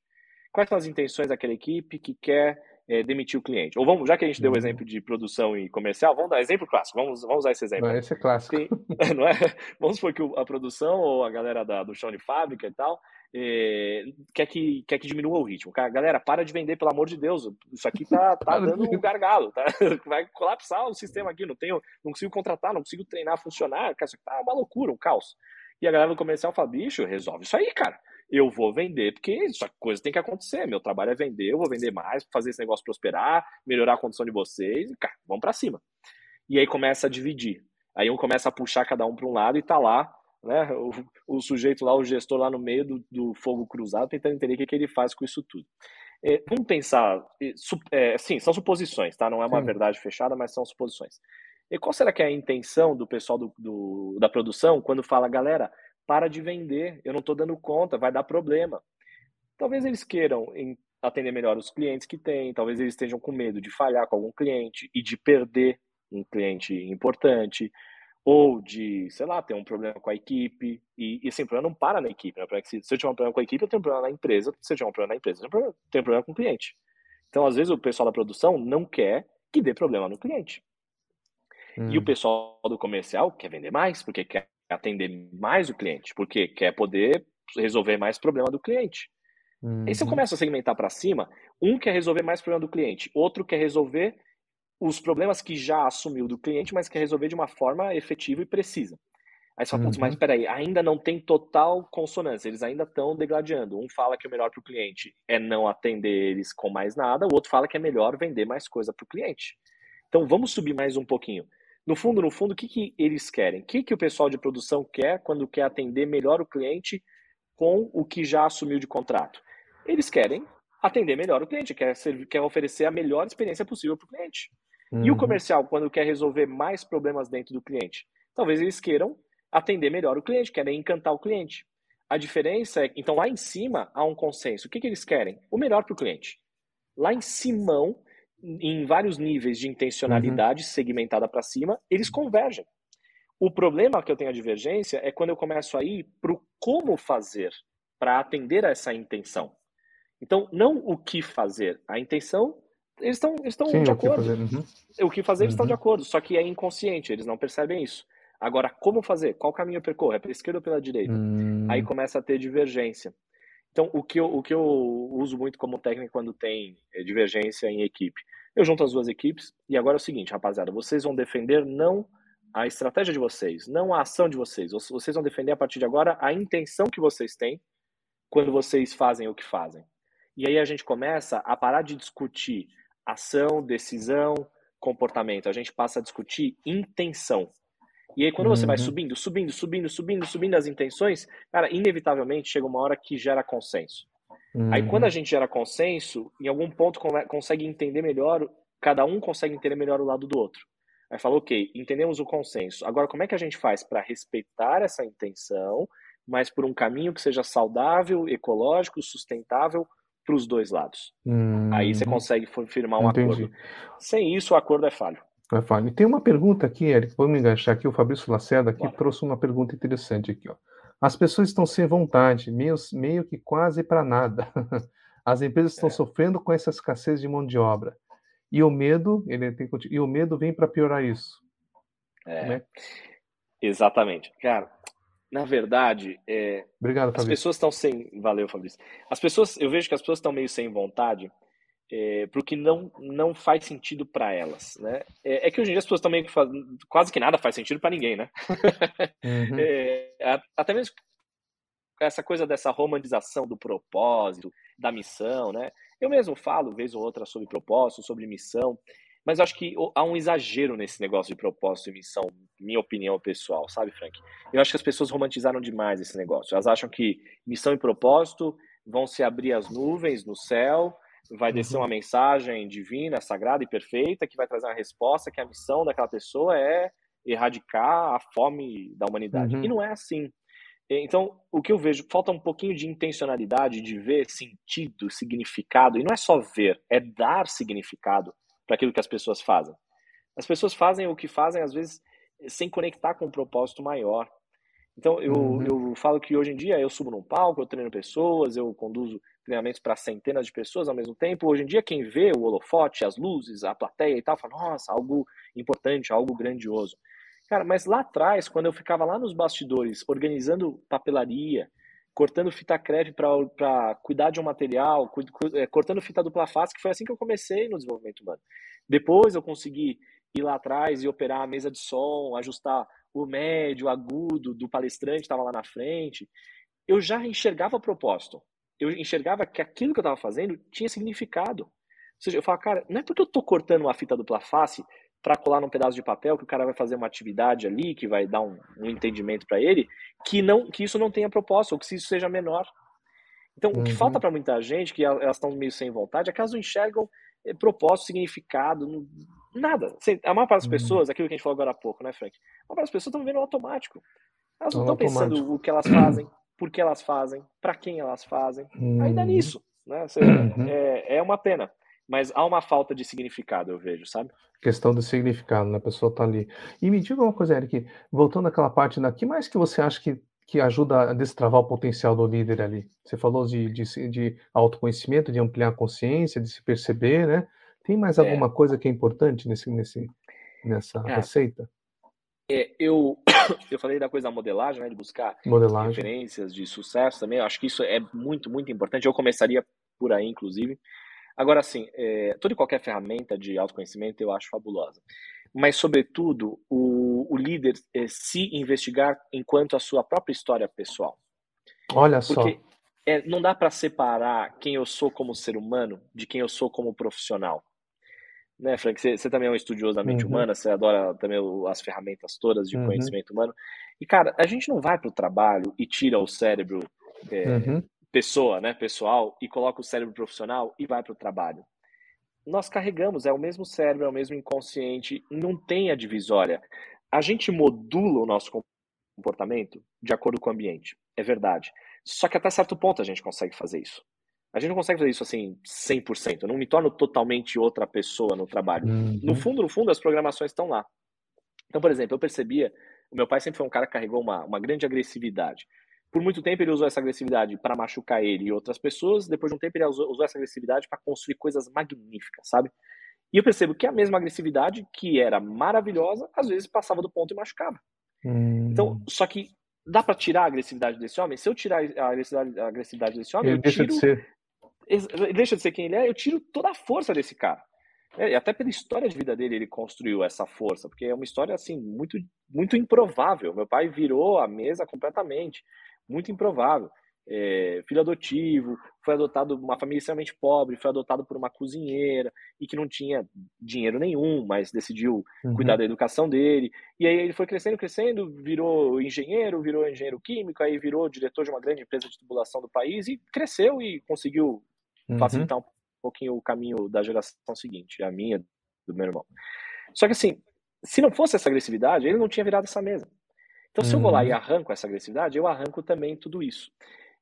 Quais são as intenções daquela equipe que quer é, demitir o cliente? Ou vamos, já que a gente deu o uhum. exemplo de produção e comercial, vamos dar exemplo clássico. Vamos, vamos usar esse exemplo. Não, esse é clássico. Tem, não é? Vamos supor que a produção ou a galera da, do chão de fábrica e tal é, quer, que, quer que diminua o ritmo. Galera, para de vender, pelo amor de Deus. Isso aqui tá, tá dando um gargalo, tá? Vai colapsar o sistema aqui. Não, tenho, não consigo contratar, não consigo treinar, funcionar. Cara, isso aqui tá uma loucura, um caos. E a galera do comercial fala, bicho, resolve isso aí, cara. Eu vou vender, porque essa coisa tem que acontecer. Meu trabalho é vender, eu vou vender mais, fazer esse negócio prosperar, melhorar a condição de vocês. E, cara, vamos para cima. E aí começa a dividir. Aí um começa a puxar cada um para um lado e tá lá né? O, o, sujeito lá, o gestor lá no meio do, do fogo cruzado, tentando entender o que, que ele faz com isso tudo. É, vamos pensar, é, sim, são suposições, tá? Não é uma sim. verdade fechada, mas são suposições. E qual será que é a intenção do pessoal do, do, da produção quando fala, galera, para de vender, eu não estou dando conta, vai dar problema. Talvez eles queiram atender melhor os clientes que têm, talvez eles estejam com medo de falhar com algum cliente e de perder um cliente importante, ou de, sei lá, ter um problema com a equipe. E, e assim, problema não para na equipe. Né? Se, se eu tiver um problema com a equipe, eu tenho um problema na empresa. Se eu tiver um problema na empresa, eu tenho um problema, tenho um problema com o cliente. Então, às vezes, o pessoal da produção não quer que dê problema no cliente. Hum. E o hum. pessoal do comercial quer vender mais, porque quer atender mais o cliente, porque quer poder resolver mais problema do cliente. Uhum. Aí se eu começo a segmentar para cima, um quer resolver mais problema do cliente, outro quer resolver os problemas que já assumiu do cliente, mas quer resolver de uma forma efetiva e precisa. Aí você fala, uhum. mas peraí, ainda não tem total consonância, eles ainda estão degladiando. Um fala que o melhor para o cliente é não atender eles com mais nada, o outro fala que é melhor vender mais coisa para o cliente. Então vamos subir mais um pouquinho. No fundo, no fundo, o que, que eles querem? O que, que o pessoal de produção quer quando quer atender melhor o cliente com o que já assumiu de contrato? Eles querem atender melhor o cliente, quer, ser, quer oferecer a melhor experiência possível para o cliente. Uhum. E o uhum. comercial, quando quer resolver mais problemas dentro do cliente? Talvez eles queiram atender melhor o cliente, querem encantar o cliente. A diferença é, então lá em cima há um consenso. O que, que eles querem? O melhor para o cliente. Lá em cima, em vários níveis de intencionalidade uhum. segmentada para cima, eles convergem. O problema que eu tenho a divergência é quando eu começo a ir para o como fazer para atender a essa intenção. Então, não o que fazer, a intenção, eles estão eles estão de acordo. O que fazer, uhum. o que fazer eles estão de uhum. acordo, só que é inconsciente, eles não percebem isso. Agora, como fazer? Qual caminho eu percorro? É pela esquerda ou pela direita? Uhum. Aí começa a ter divergência. Então, o que, eu, o que eu uso muito como técnica quando tem eh, divergência em equipe? Eu junto as duas equipes e agora é o seguinte, rapaziada, vocês vão defender não a estratégia de vocês, não a ação de vocês. Vocês vão defender a partir de agora a intenção que vocês têm quando vocês fazem o que fazem. E aí a gente começa a parar de discutir ação, decisão, comportamento. A gente passa a discutir intenção. E aí, quando você vai uhum. subindo, subindo, subindo, subindo, subindo as intenções, cara, inevitavelmente chega uma hora que gera consenso. Uhum. Aí, quando a gente gera consenso, em algum ponto consegue entender melhor, cada um consegue entender melhor o lado do outro. Aí fala, ok, entendemos o consenso. Agora, como é que a gente faz para respeitar essa intenção, mas por um caminho que seja saudável, ecológico, sustentável para os dois lados? Uhum. Aí você consegue firmar um Entendi. acordo. Sem isso, o acordo é falho. É falho. E tem uma pergunta aqui, Eric, vamos enganchar aqui. O Fabrício Lacerda aqui Bora. trouxe uma pergunta interessante aqui. Ó. As pessoas estão sem vontade, meio, meio que quase para nada. As empresas estão é. sofrendo com essa escassez de mão de obra. E o medo, ele tem e o medo vem para piorar isso. É. Né? Exatamente. Cara, na verdade, é, Obrigado, as pessoas estão sem. Valeu, Fabrício. As pessoas, eu vejo que as pessoas estão meio sem vontade é, porque não, não faz sentido para elas, né? É, é, que hoje em dia as pessoas também quase que nada faz sentido para ninguém, né? Uhum. é, até mesmo essa coisa dessa romantização do propósito, da missão, né? Eu mesmo falo, vez ou outra, sobre propósito, sobre missão, mas eu acho que há um exagero nesse negócio de propósito e missão, minha opinião pessoal, sabe, Frank? Eu acho que as pessoas romantizaram demais esse negócio. Elas acham que missão e propósito vão se abrir as nuvens no céu vai descer uma uhum. mensagem divina, sagrada e perfeita que vai trazer uma resposta que a missão daquela pessoa é erradicar a fome da humanidade. Uhum. E não é assim. Então, o que eu vejo, falta um pouquinho de intencionalidade, de ver sentido, significado, e não é só ver, é dar significado para aquilo que as pessoas fazem. As pessoas fazem o que fazem, às vezes, sem conectar com um propósito maior. Então, eu, uhum. eu falo que hoje em dia eu subo num palco, eu treino pessoas, eu conduzo treinamentos para centenas de pessoas ao mesmo tempo. Hoje em dia, quem vê o holofote, as luzes, a plateia e tal, fala, nossa, algo importante, algo grandioso. Cara, mas lá atrás, quando eu ficava lá nos bastidores, organizando papelaria, cortando fita crepe para cuidar de um material, é, cortando fita dupla face, que foi assim que eu comecei no desenvolvimento humano. Depois eu consegui ir lá atrás e operar a mesa de som, ajustar o médio, o agudo do palestrante estava lá na frente, eu já enxergava propósito. Eu enxergava que aquilo que eu estava fazendo tinha significado. Ou seja, eu falava, cara, não é porque eu estou cortando uma fita dupla face para colar num pedaço de papel que o cara vai fazer uma atividade ali que vai dar um, um entendimento para ele, que não que isso não tenha propósito ou que isso seja menor. Então, uhum. o que uhum. falta para muita gente, que elas estão meio sem vontade, é que elas não enxergam eh, propósito, significado, nada. A maior parte das uhum. pessoas, aquilo que a gente falou agora há pouco, né, Frank? A maior parte das pessoas estão vivendo automático. Elas não estão pensando o que elas fazem, por que elas fazem, para quem elas fazem. Uhum. Aí dá uhum. nisso. Né? Uhum. É, é uma pena. Mas há uma falta de significado, eu vejo, sabe? Questão do significado, né? A pessoa tá ali. E me diga uma coisa, Eric, voltando àquela parte, né? que mais que você acha que, que ajuda a destravar o potencial do líder ali? Você falou de, de, de autoconhecimento, de ampliar a consciência, de se perceber, né? Tem mais é. alguma é. coisa que é importante nesse, nesse, nessa é. receita? É, eu, eu falei da coisa da modelagem, né, de buscar modelagem. referências de sucesso também. Eu acho que isso é muito, muito importante. Eu começaria por aí, inclusive. Agora, assim, é, toda e qualquer ferramenta de autoconhecimento eu acho fabulosa. Mas, sobretudo, o, o líder é, se investigar enquanto a sua própria história pessoal. Olha Porque só. É, não dá para separar quem eu sou como ser humano de quem eu sou como profissional. Né, Frank? Você, você também é um estudioso da mente uhum. humana, você adora também as ferramentas todas de uhum. conhecimento humano. E, cara, a gente não vai para o trabalho e tira o cérebro é, uhum pessoa, né, pessoal, e coloca o cérebro profissional e vai para o trabalho. Nós carregamos, é o mesmo cérebro, é o mesmo inconsciente, não tem a divisória. A gente modula o nosso comportamento de acordo com o ambiente, é verdade. Só que até certo ponto a gente consegue fazer isso. A gente não consegue fazer isso assim 100%. Eu não me torno totalmente outra pessoa no trabalho. Uhum. No fundo, no fundo, as programações estão lá. Então, por exemplo, eu percebia, o meu pai sempre foi um cara que carregou uma, uma grande agressividade. Por muito tempo ele usou essa agressividade para machucar ele e outras pessoas. Depois de um tempo ele usou, usou essa agressividade para construir coisas magníficas, sabe? E eu percebo que a mesma agressividade, que era maravilhosa, às vezes passava do ponto e machucava. Hum. Então, só que dá para tirar a agressividade desse homem? Se eu tirar a agressividade, a agressividade desse homem, ele eu deixa tiro, de ser. Ele deixa de ser quem ele é, eu tiro toda a força desse cara. É, e até pela história de vida dele, ele construiu essa força, porque é uma história assim muito muito improvável. Meu pai virou a mesa completamente muito improvável. É, filho adotivo, foi adotado uma família extremamente pobre, foi adotado por uma cozinheira e que não tinha dinheiro nenhum, mas decidiu uhum. cuidar da educação dele. E aí ele foi crescendo, crescendo, virou engenheiro, virou engenheiro químico, aí virou diretor de uma grande empresa de tubulação do país e cresceu e conseguiu uhum. facilitar um pouquinho o caminho da geração seguinte, a minha, do meu irmão. Só que assim, se não fosse essa agressividade, ele não tinha virado essa mesa. Então, se eu vou lá e uhum. arranco essa agressividade, eu arranco também tudo isso.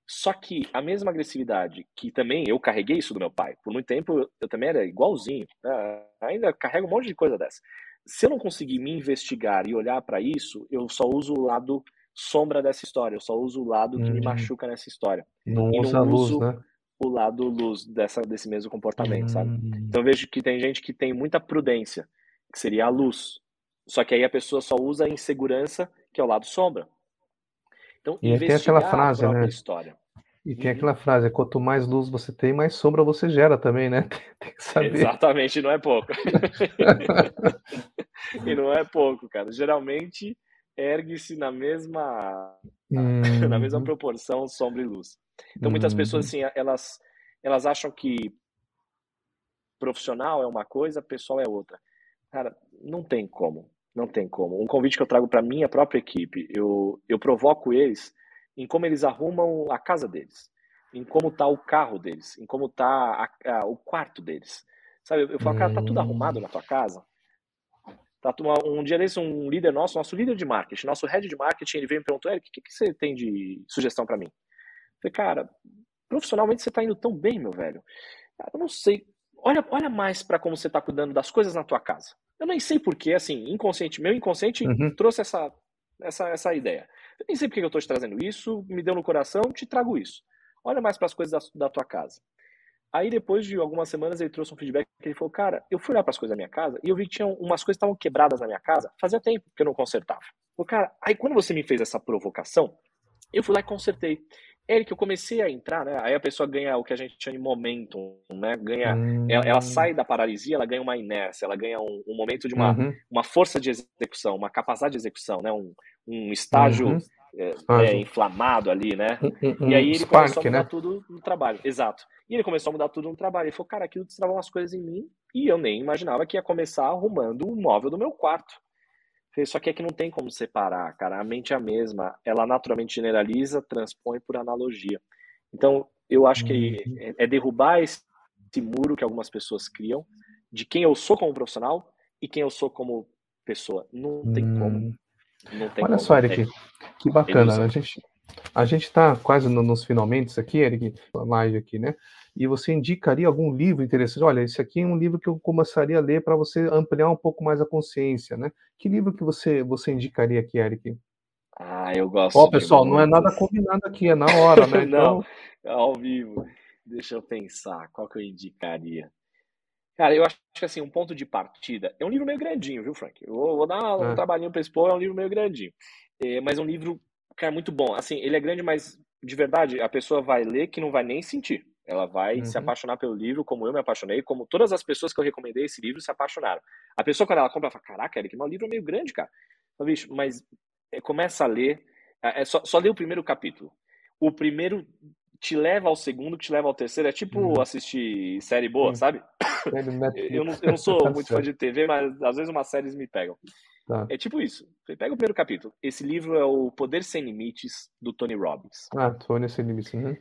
Só que a mesma agressividade que também eu carreguei isso do meu pai. Por muito tempo eu, também era igualzinho. Né? Ainda carrego um monte de coisa dessa. Se eu não conseguir me investigar e olhar para isso, eu só uso o lado sombra dessa história. Eu só uso o lado que me uhum. machuca nessa história. Não, e não luz, uso né? o lado luz dessa, desse mesmo comportamento, sabe? Hum. Então eu vejo que tem gente que tem muita prudência, que seria a luz. Só que aí a pessoa só usa a insegurança que é o lado sombra. Então, e tem aquela frase, né? História. E tem uhum. aquela frase, quanto mais luz você tem, mais sombra você gera também, né? Tem que saber. Exatamente, não é pouco. e não é pouco, cara. Geralmente ergue-se na mesma hum. na mesma uhum. proporção sombra e luz. Então muitas hum. pessoas assim, elas elas acham que profissional é uma coisa, pessoal é outra. Cara, não tem como. Não tem como. Um convite que eu trago para minha própria equipe, eu, eu provoco eles em como eles arrumam a casa deles, em como tá o carro deles, em como tá a, a, o quarto deles. Sabe, eu falo, cara, tá tudo arrumado na tua casa? Tá, um dia desse, um líder nosso, nosso líder de marketing, nosso head de marketing, ele veio e me perguntou, Eric, o que, que você tem de sugestão para mim? Eu falei, cara, profissionalmente você tá indo tão bem, meu velho. Cara, eu não sei. Olha, olha mais para como você tá cuidando das coisas na tua casa. Eu nem sei porquê, assim, inconsciente, meu inconsciente uhum. trouxe essa, essa, essa ideia. Eu nem sei porque eu estou te trazendo isso, me deu no coração, te trago isso. Olha mais para as coisas da, da, tua casa. Aí, depois de algumas semanas, ele trouxe um feedback que ele falou: Cara, eu fui lá para as coisas da minha casa e eu vi que tinha umas coisas que estavam quebradas na minha casa fazia tempo que eu não consertava. Falei, cara, aí quando você me fez essa provocação, eu fui lá e consertei. Eric, eu comecei a entrar, né? Aí a pessoa ganha o que a gente chama de momentum, né? Ganha, hum. ela, ela, sai da paralisia, ela ganha uma inércia, ela ganha um, um momento de uma, uhum. uma força de execução, uma capacidade de execução, né? Um, um estágio uhum. é, é, inflamado ali, né? Um, e aí ele Spark, começou a mudar né? tudo no trabalho, exato. E ele começou a mudar tudo no trabalho. Ele falou, cara, aquilo destravou umas coisas em mim e eu nem imaginava que ia começar arrumando o móvel do meu quarto. Só que é que não tem como separar, cara. A mente é a mesma. Ela naturalmente generaliza, transpõe por analogia. Então, eu acho que uhum. é, é derrubar esse, esse muro que algumas pessoas criam de quem eu sou como profissional e quem eu sou como pessoa. Não tem hum. como. Não tem Olha como. só, Eric, é, que bacana. A gente a gente está quase no, nos finalmente aqui, Eric, live aqui, né? E você indicaria algum livro interessante? Olha, esse aqui é um livro que eu começaria a ler para você ampliar um pouco mais a consciência, né? Que livro que você você indicaria aqui, Eric? Ah, eu gosto. Ó, pessoal, não é nada combinado aqui, é na hora, né? Então... não, é ao vivo. Deixa eu pensar, qual que eu indicaria? Cara, eu acho que assim, um ponto de partida. É um livro meio grandinho, viu, Frank? Eu vou, vou dar um é. trabalhinho para expor, é um livro meio grandinho. É, mas é um livro, cara, muito bom. Assim, ele é grande, mas de verdade, a pessoa vai ler que não vai nem sentir. Ela vai uhum. se apaixonar pelo livro, como eu me apaixonei, como todas as pessoas que eu recomendei esse livro se apaixonaram. A pessoa, quando ela compra, ela fala: Caraca, Eric, meu livro é meio grande, cara. Falo, Bicho, mas é, começa a ler, é, é só, só ler o primeiro capítulo. O primeiro te leva ao segundo, que te leva ao terceiro. É tipo uhum. assistir série boa, sabe? eu, não, eu não sou muito fã de TV, mas às vezes umas séries me pegam. Tá. É tipo isso. Você pega o primeiro capítulo. Esse livro é o Poder Sem Limites, do Tony Robbins. Ah, Tony Sem Limites. Uhum.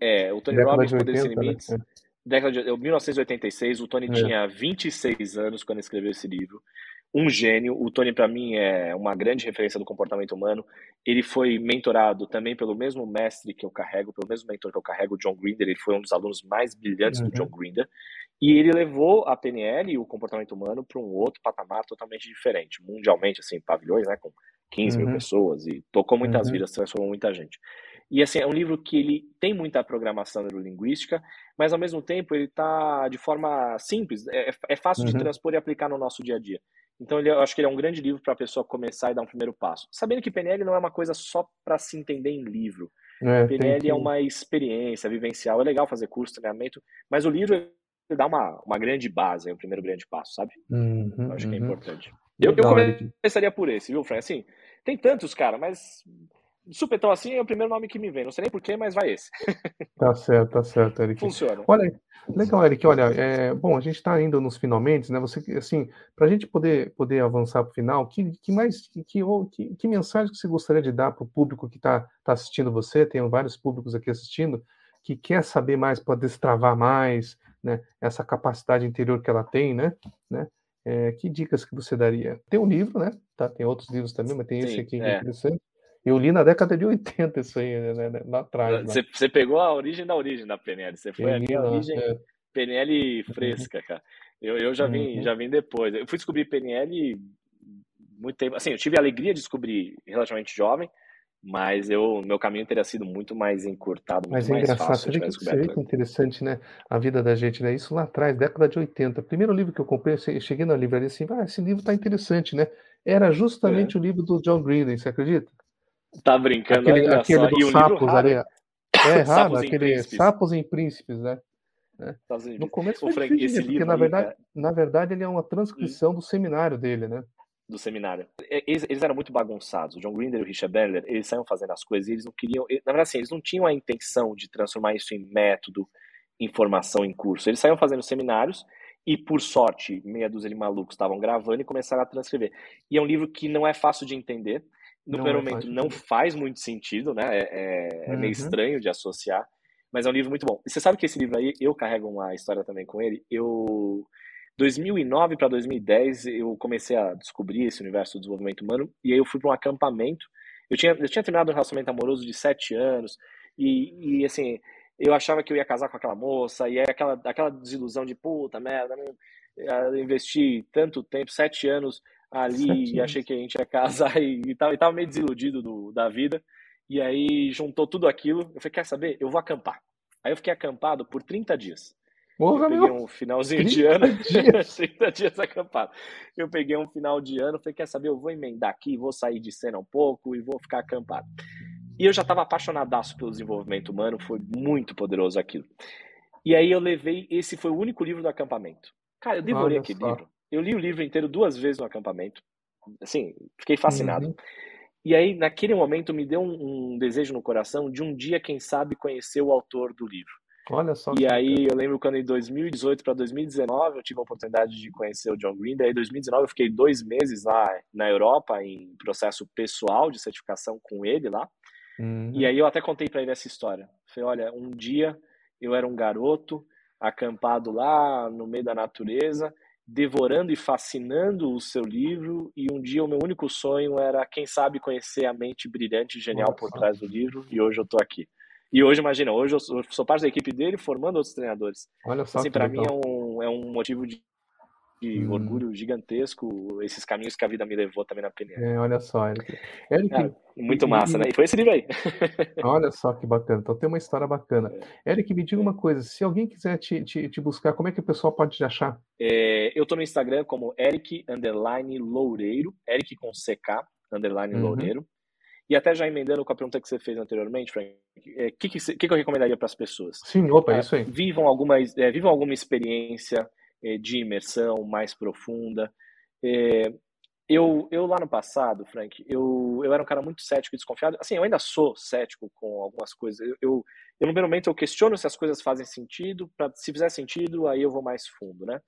É, o Tony década Robbins, 80, Poder Sem né? Limites. Né? Década de 1986, o Tony é. tinha 26 anos quando escreveu esse livro um gênio. O Tony, para mim, é uma grande referência do comportamento humano. Ele foi mentorado também pelo mesmo mestre que eu carrego, pelo mesmo mentor que eu carrego, o John Grinder. Ele foi um dos alunos mais brilhantes uhum. do John Grinder. E ele levou a PNL e o comportamento humano para um outro patamar totalmente diferente, mundialmente, assim, pavilhões, né, com 15 uhum. mil pessoas e tocou muitas uhum. vidas, transformou muita gente. E assim, é um livro que ele tem muita programação neurolinguística, mas ao mesmo tempo ele está de forma simples, é, é fácil de uhum. transpor e aplicar no nosso dia a dia. Então, ele, eu acho que ele é um grande livro para a pessoa começar e dar um primeiro passo. Sabendo que PNL não é uma coisa só para se entender em livro. É, PNL que... é uma experiência vivencial. É legal fazer curso, treinamento, mas o livro dá uma, uma grande base, é o primeiro grande passo, sabe? Uhum, eu acho que é uhum. importante. Eu, eu começaria por esse, viu, Fran? Assim, tem tantos, cara, mas supetão assim é o primeiro nome que me vem. Não sei nem porquê, mas vai esse. Tá certo, tá certo, Eric. Funciona. Olha, legal, Eric. Olha, é, bom, a gente está indo nos finalmente, né? Você, assim, para a gente poder, poder avançar para o final, que, que mais, que, que, que, mensagem que você gostaria de dar para o público que está tá assistindo você? Tem vários públicos aqui assistindo que quer saber mais para destravar mais, né? Essa capacidade interior que ela tem, né? né? É, que dicas que você daria? Tem um livro, né? Tá, tem outros livros também, mas tem Sim, esse aqui que é, é interessante. Eu li na década de 80 isso aí, né, né lá atrás. Você, você, pegou a origem da origem da PNL. Você foi ali a origem é. PNL fresca, cara. Eu, eu já vim, uhum. já vim depois. Eu fui descobrir PNL muito tempo. Assim, eu tive a alegria de descobrir relativamente jovem, mas eu, meu caminho teria sido muito mais encurtado, muito mas é mais engraçado, fácil. Você vê, que, você vê que interessante, né? A vida da gente, né? Isso lá atrás, década de 80. Primeiro livro que eu comprei, eu cheguei na livraria assim, ah, esse livro tá interessante, né? Era justamente é. o livro do John Green, você acredita? Tá brincando, aquele, aquele dos sapos ali. É, é raro, aquele sapos em príncipes, né? É. No começo foi Frank, difícil, porque na verdade, na verdade ele é uma transcrição hum. do seminário dele, né? Do seminário. Eles, eles, eram muito bagunçados. O John Grinder e o Richard Bandler, eles saíam fazendo as coisas e eles não queriam. Na verdade, assim, eles não tinham a intenção de transformar isso em método, informação em curso. Eles saíam fazendo seminários e, por sorte, meia dúzia de malucos estavam gravando e começaram a transcrever. E é um livro que não é fácil de entender no primeiro é momento não faz muito sentido, né? É, é, é meio uhum. estranho de associar, mas é um livro muito bom. E você sabe que esse livro aí, eu carrego uma história também com ele. Eu 2009 para 2010 eu comecei a descobrir esse universo do desenvolvimento humano e aí eu fui para um acampamento. Eu tinha, eu tinha terminado um relacionamento amoroso de sete anos e, e assim eu achava que eu ia casar com aquela moça e aí aquela, aquela desilusão de puta merda, não, eu investi tanto tempo, sete anos ali e achei que a gente ia casar e, e, tava, e tava meio desiludido do, da vida. E aí juntou tudo aquilo. Eu falei, quer saber? Eu vou acampar. Aí eu fiquei acampado por 30 dias. Eu peguei meu. um finalzinho de ano, dias. 30 dias acampado. Eu peguei um final de ano, falei, quer saber, eu vou emendar aqui, vou sair de cena um pouco e vou ficar acampado. E eu já estava apaixonadaço pelo desenvolvimento humano, foi muito poderoso aquilo. E aí eu levei, esse foi o único livro do acampamento. Cara, eu devorei Olha aquele só. livro. Eu li o livro inteiro duas vezes no acampamento. Assim, fiquei fascinado. Uhum. E aí, naquele momento, me deu um, um, desejo no coração de um dia, quem sabe, conhecer o autor do livro. Olha só. E aí, eu lembro quando em 2018 para 2019 eu tive a oportunidade de conhecer o John Green. Daí, em 2019, eu fiquei dois meses lá na Europa, em processo pessoal de certificação com ele lá. Uhum. E aí, eu até contei para ele essa história. Falei, olha, um dia eu era um garoto acampado lá no meio da natureza, devorando e fascinando o seu livro, e um dia o meu único sonho era, quem sabe, conhecer a mente brilhante e genial por trás do livro, e hoje eu estou aqui. E hoje, imagina, hoje eu sou, eu sou, parte da equipe dele formando outros treinadores. Olha só. Assim, para mim é um, é um motivo de de hum. orgulho gigantesco esses caminhos que a vida me levou também na PNL. É, olha só, Eric. Eric é, muito massa, e, né? E foi esse livro aí. olha só que bacana. Então tem uma história bacana. É. Eric, me diga uma coisa: se alguém quiser te, te, te buscar, como é que o pessoal pode te achar? É, eu estou no Instagram como Eric underline Loureiro, Eric com CK underline uhum. Loureiro. E até já emendando com a pergunta que você fez anteriormente, Frank, o é, que, que, que, eu recomendaria para as pessoas? Sim, opa, é isso aí. Vivam alguma, é, vivam alguma experiência é, de imersão mais profunda. É, eu, eu lá no passado, Frank, eu, eu era um cara muito cético e desconfiado. Assim, eu ainda sou cético com algumas coisas. Eu, eu, eu no primeiro momento, eu questiono se as coisas fazem sentido. Pra, se fizer sentido, aí eu vou mais fundo, né?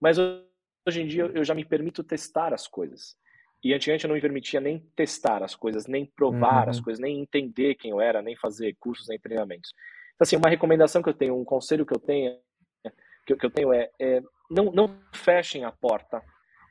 Mas hoje em dia, eu já me permito testar as coisas. E antigamente eu não me permitia nem testar as coisas, nem provar uhum. as coisas, nem entender quem eu era, nem fazer cursos, nem treinamentos. Então, assim, uma recomendação que eu tenho, um conselho que eu tenho, que, eu tenho é, é não, não fechem a porta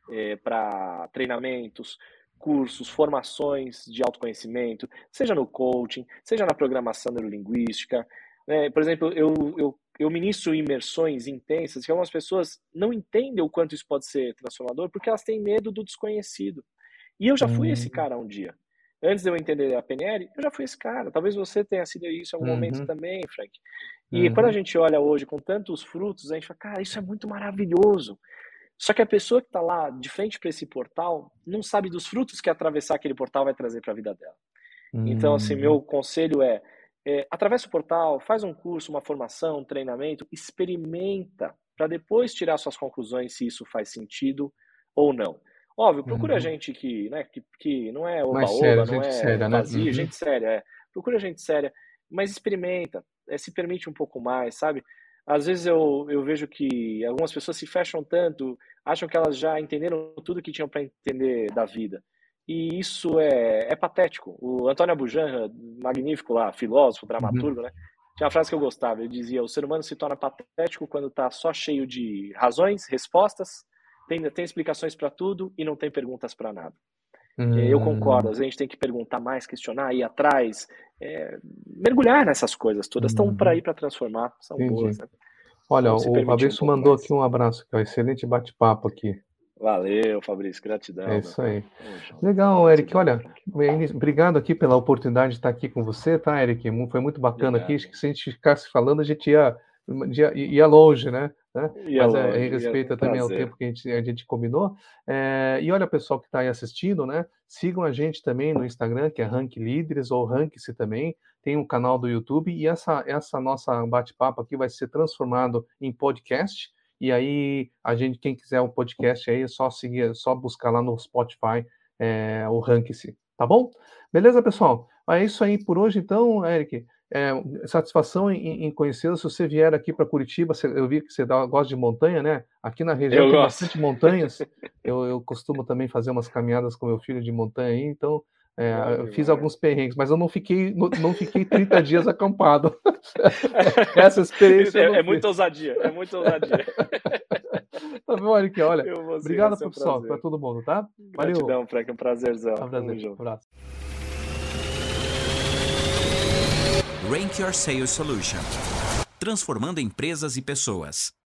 é, para treinamentos, cursos, formações de autoconhecimento, seja no coaching, seja na programação neurolinguística. Né? Por exemplo, eu, eu, eu ministro imersões intensas que algumas pessoas não entendem o quanto isso pode ser transformador porque elas têm medo do desconhecido. E eu já fui esse uhum. cara um dia. Antes de eu entender a PNL, eu já fui esse cara. Talvez você tenha sido isso em algum uhum. momento também, Frank. E uhum. quando a gente olha hoje com tantos frutos, a gente fala, cara, isso é muito maravilhoso. Só que a pessoa que está lá de frente para esse portal não sabe dos frutos que atravessar aquele portal vai trazer para a vida dela. Uhum. Então, assim, meu uhum. conselho é, é atravessa o portal, faz um curso, uma formação, um treinamento, experimenta para depois tirar suas conclusões se isso faz sentido ou não. Óbvio, procura uhum. gente que, né, que, que não é oba-oba, não é séria, vazio, né? uhum. gente séria, é. Procura gente séria, mas experimenta, é, se permite um pouco mais, sabe? Às vezes eu, eu vejo que algumas pessoas se fecham tanto, acham que elas já entenderam tudo que tinham para entender da vida. E isso é, é patético. O Antônio Abujanra, magnífico lá, filósofo, dramaturgo, uhum. né? Tinha uma frase que eu gostava, ele dizia, o ser humano se torna patético quando está só cheio de razões, respostas, tem, tem explicações para tudo e não tem perguntas para nada. Hum. Eu concordo, a gente tem que perguntar mais, questionar, ir atrás, é, mergulhar nessas coisas todas. Estão hum. para ir para transformar, são Entendi. boas. Né? Olha, o Fabrício um mandou mais. aqui um abraço, que é um excelente bate-papo aqui. Valeu, Fabrício, gratidão. É isso aí. Legal, Eric. Olha, obrigado aqui pela oportunidade de estar aqui com você, tá, Eric? Foi muito bacana obrigado. aqui. Acho que se a gente ficasse falando, a gente ia, ia, ia longe, né? Né? Mas é, em respeito também ao tempo que a gente, a gente combinou. É, e olha, pessoal que está aí assistindo, né? Sigam a gente também no Instagram, que é Rank Líderes, ou Rank-se também. Tem um canal do YouTube, e essa, essa nossa bate-papo aqui vai ser transformado em podcast. E aí, a gente, quem quiser o um podcast aí, é só seguir, é só buscar lá no Spotify é, o Rank-se, tá bom? Beleza, pessoal? É isso aí por hoje, então, Eric. É, satisfação em, em conhecê-lo. Se você vier aqui para Curitiba, eu vi que você dá, gosta de montanha, né? Aqui na região eu tem gosto. bastante montanhas. eu, eu, costumo também fazer umas caminhadas com meu filho de montanha aí, então é, fiz alguns perrengues, mas eu não fiquei, não, não fiquei 30 dias acampado. Essa experiência. É, é muita ousadia, é muita ousadia. tá bom, Eric? Olha, obrigado, pessoal, para todo mundo, tá? Valeu. Gratidão, Frank, um prazerzão. Um prazer. Um abraço. Rank Your Sales Solution transformando empresas e pessoas.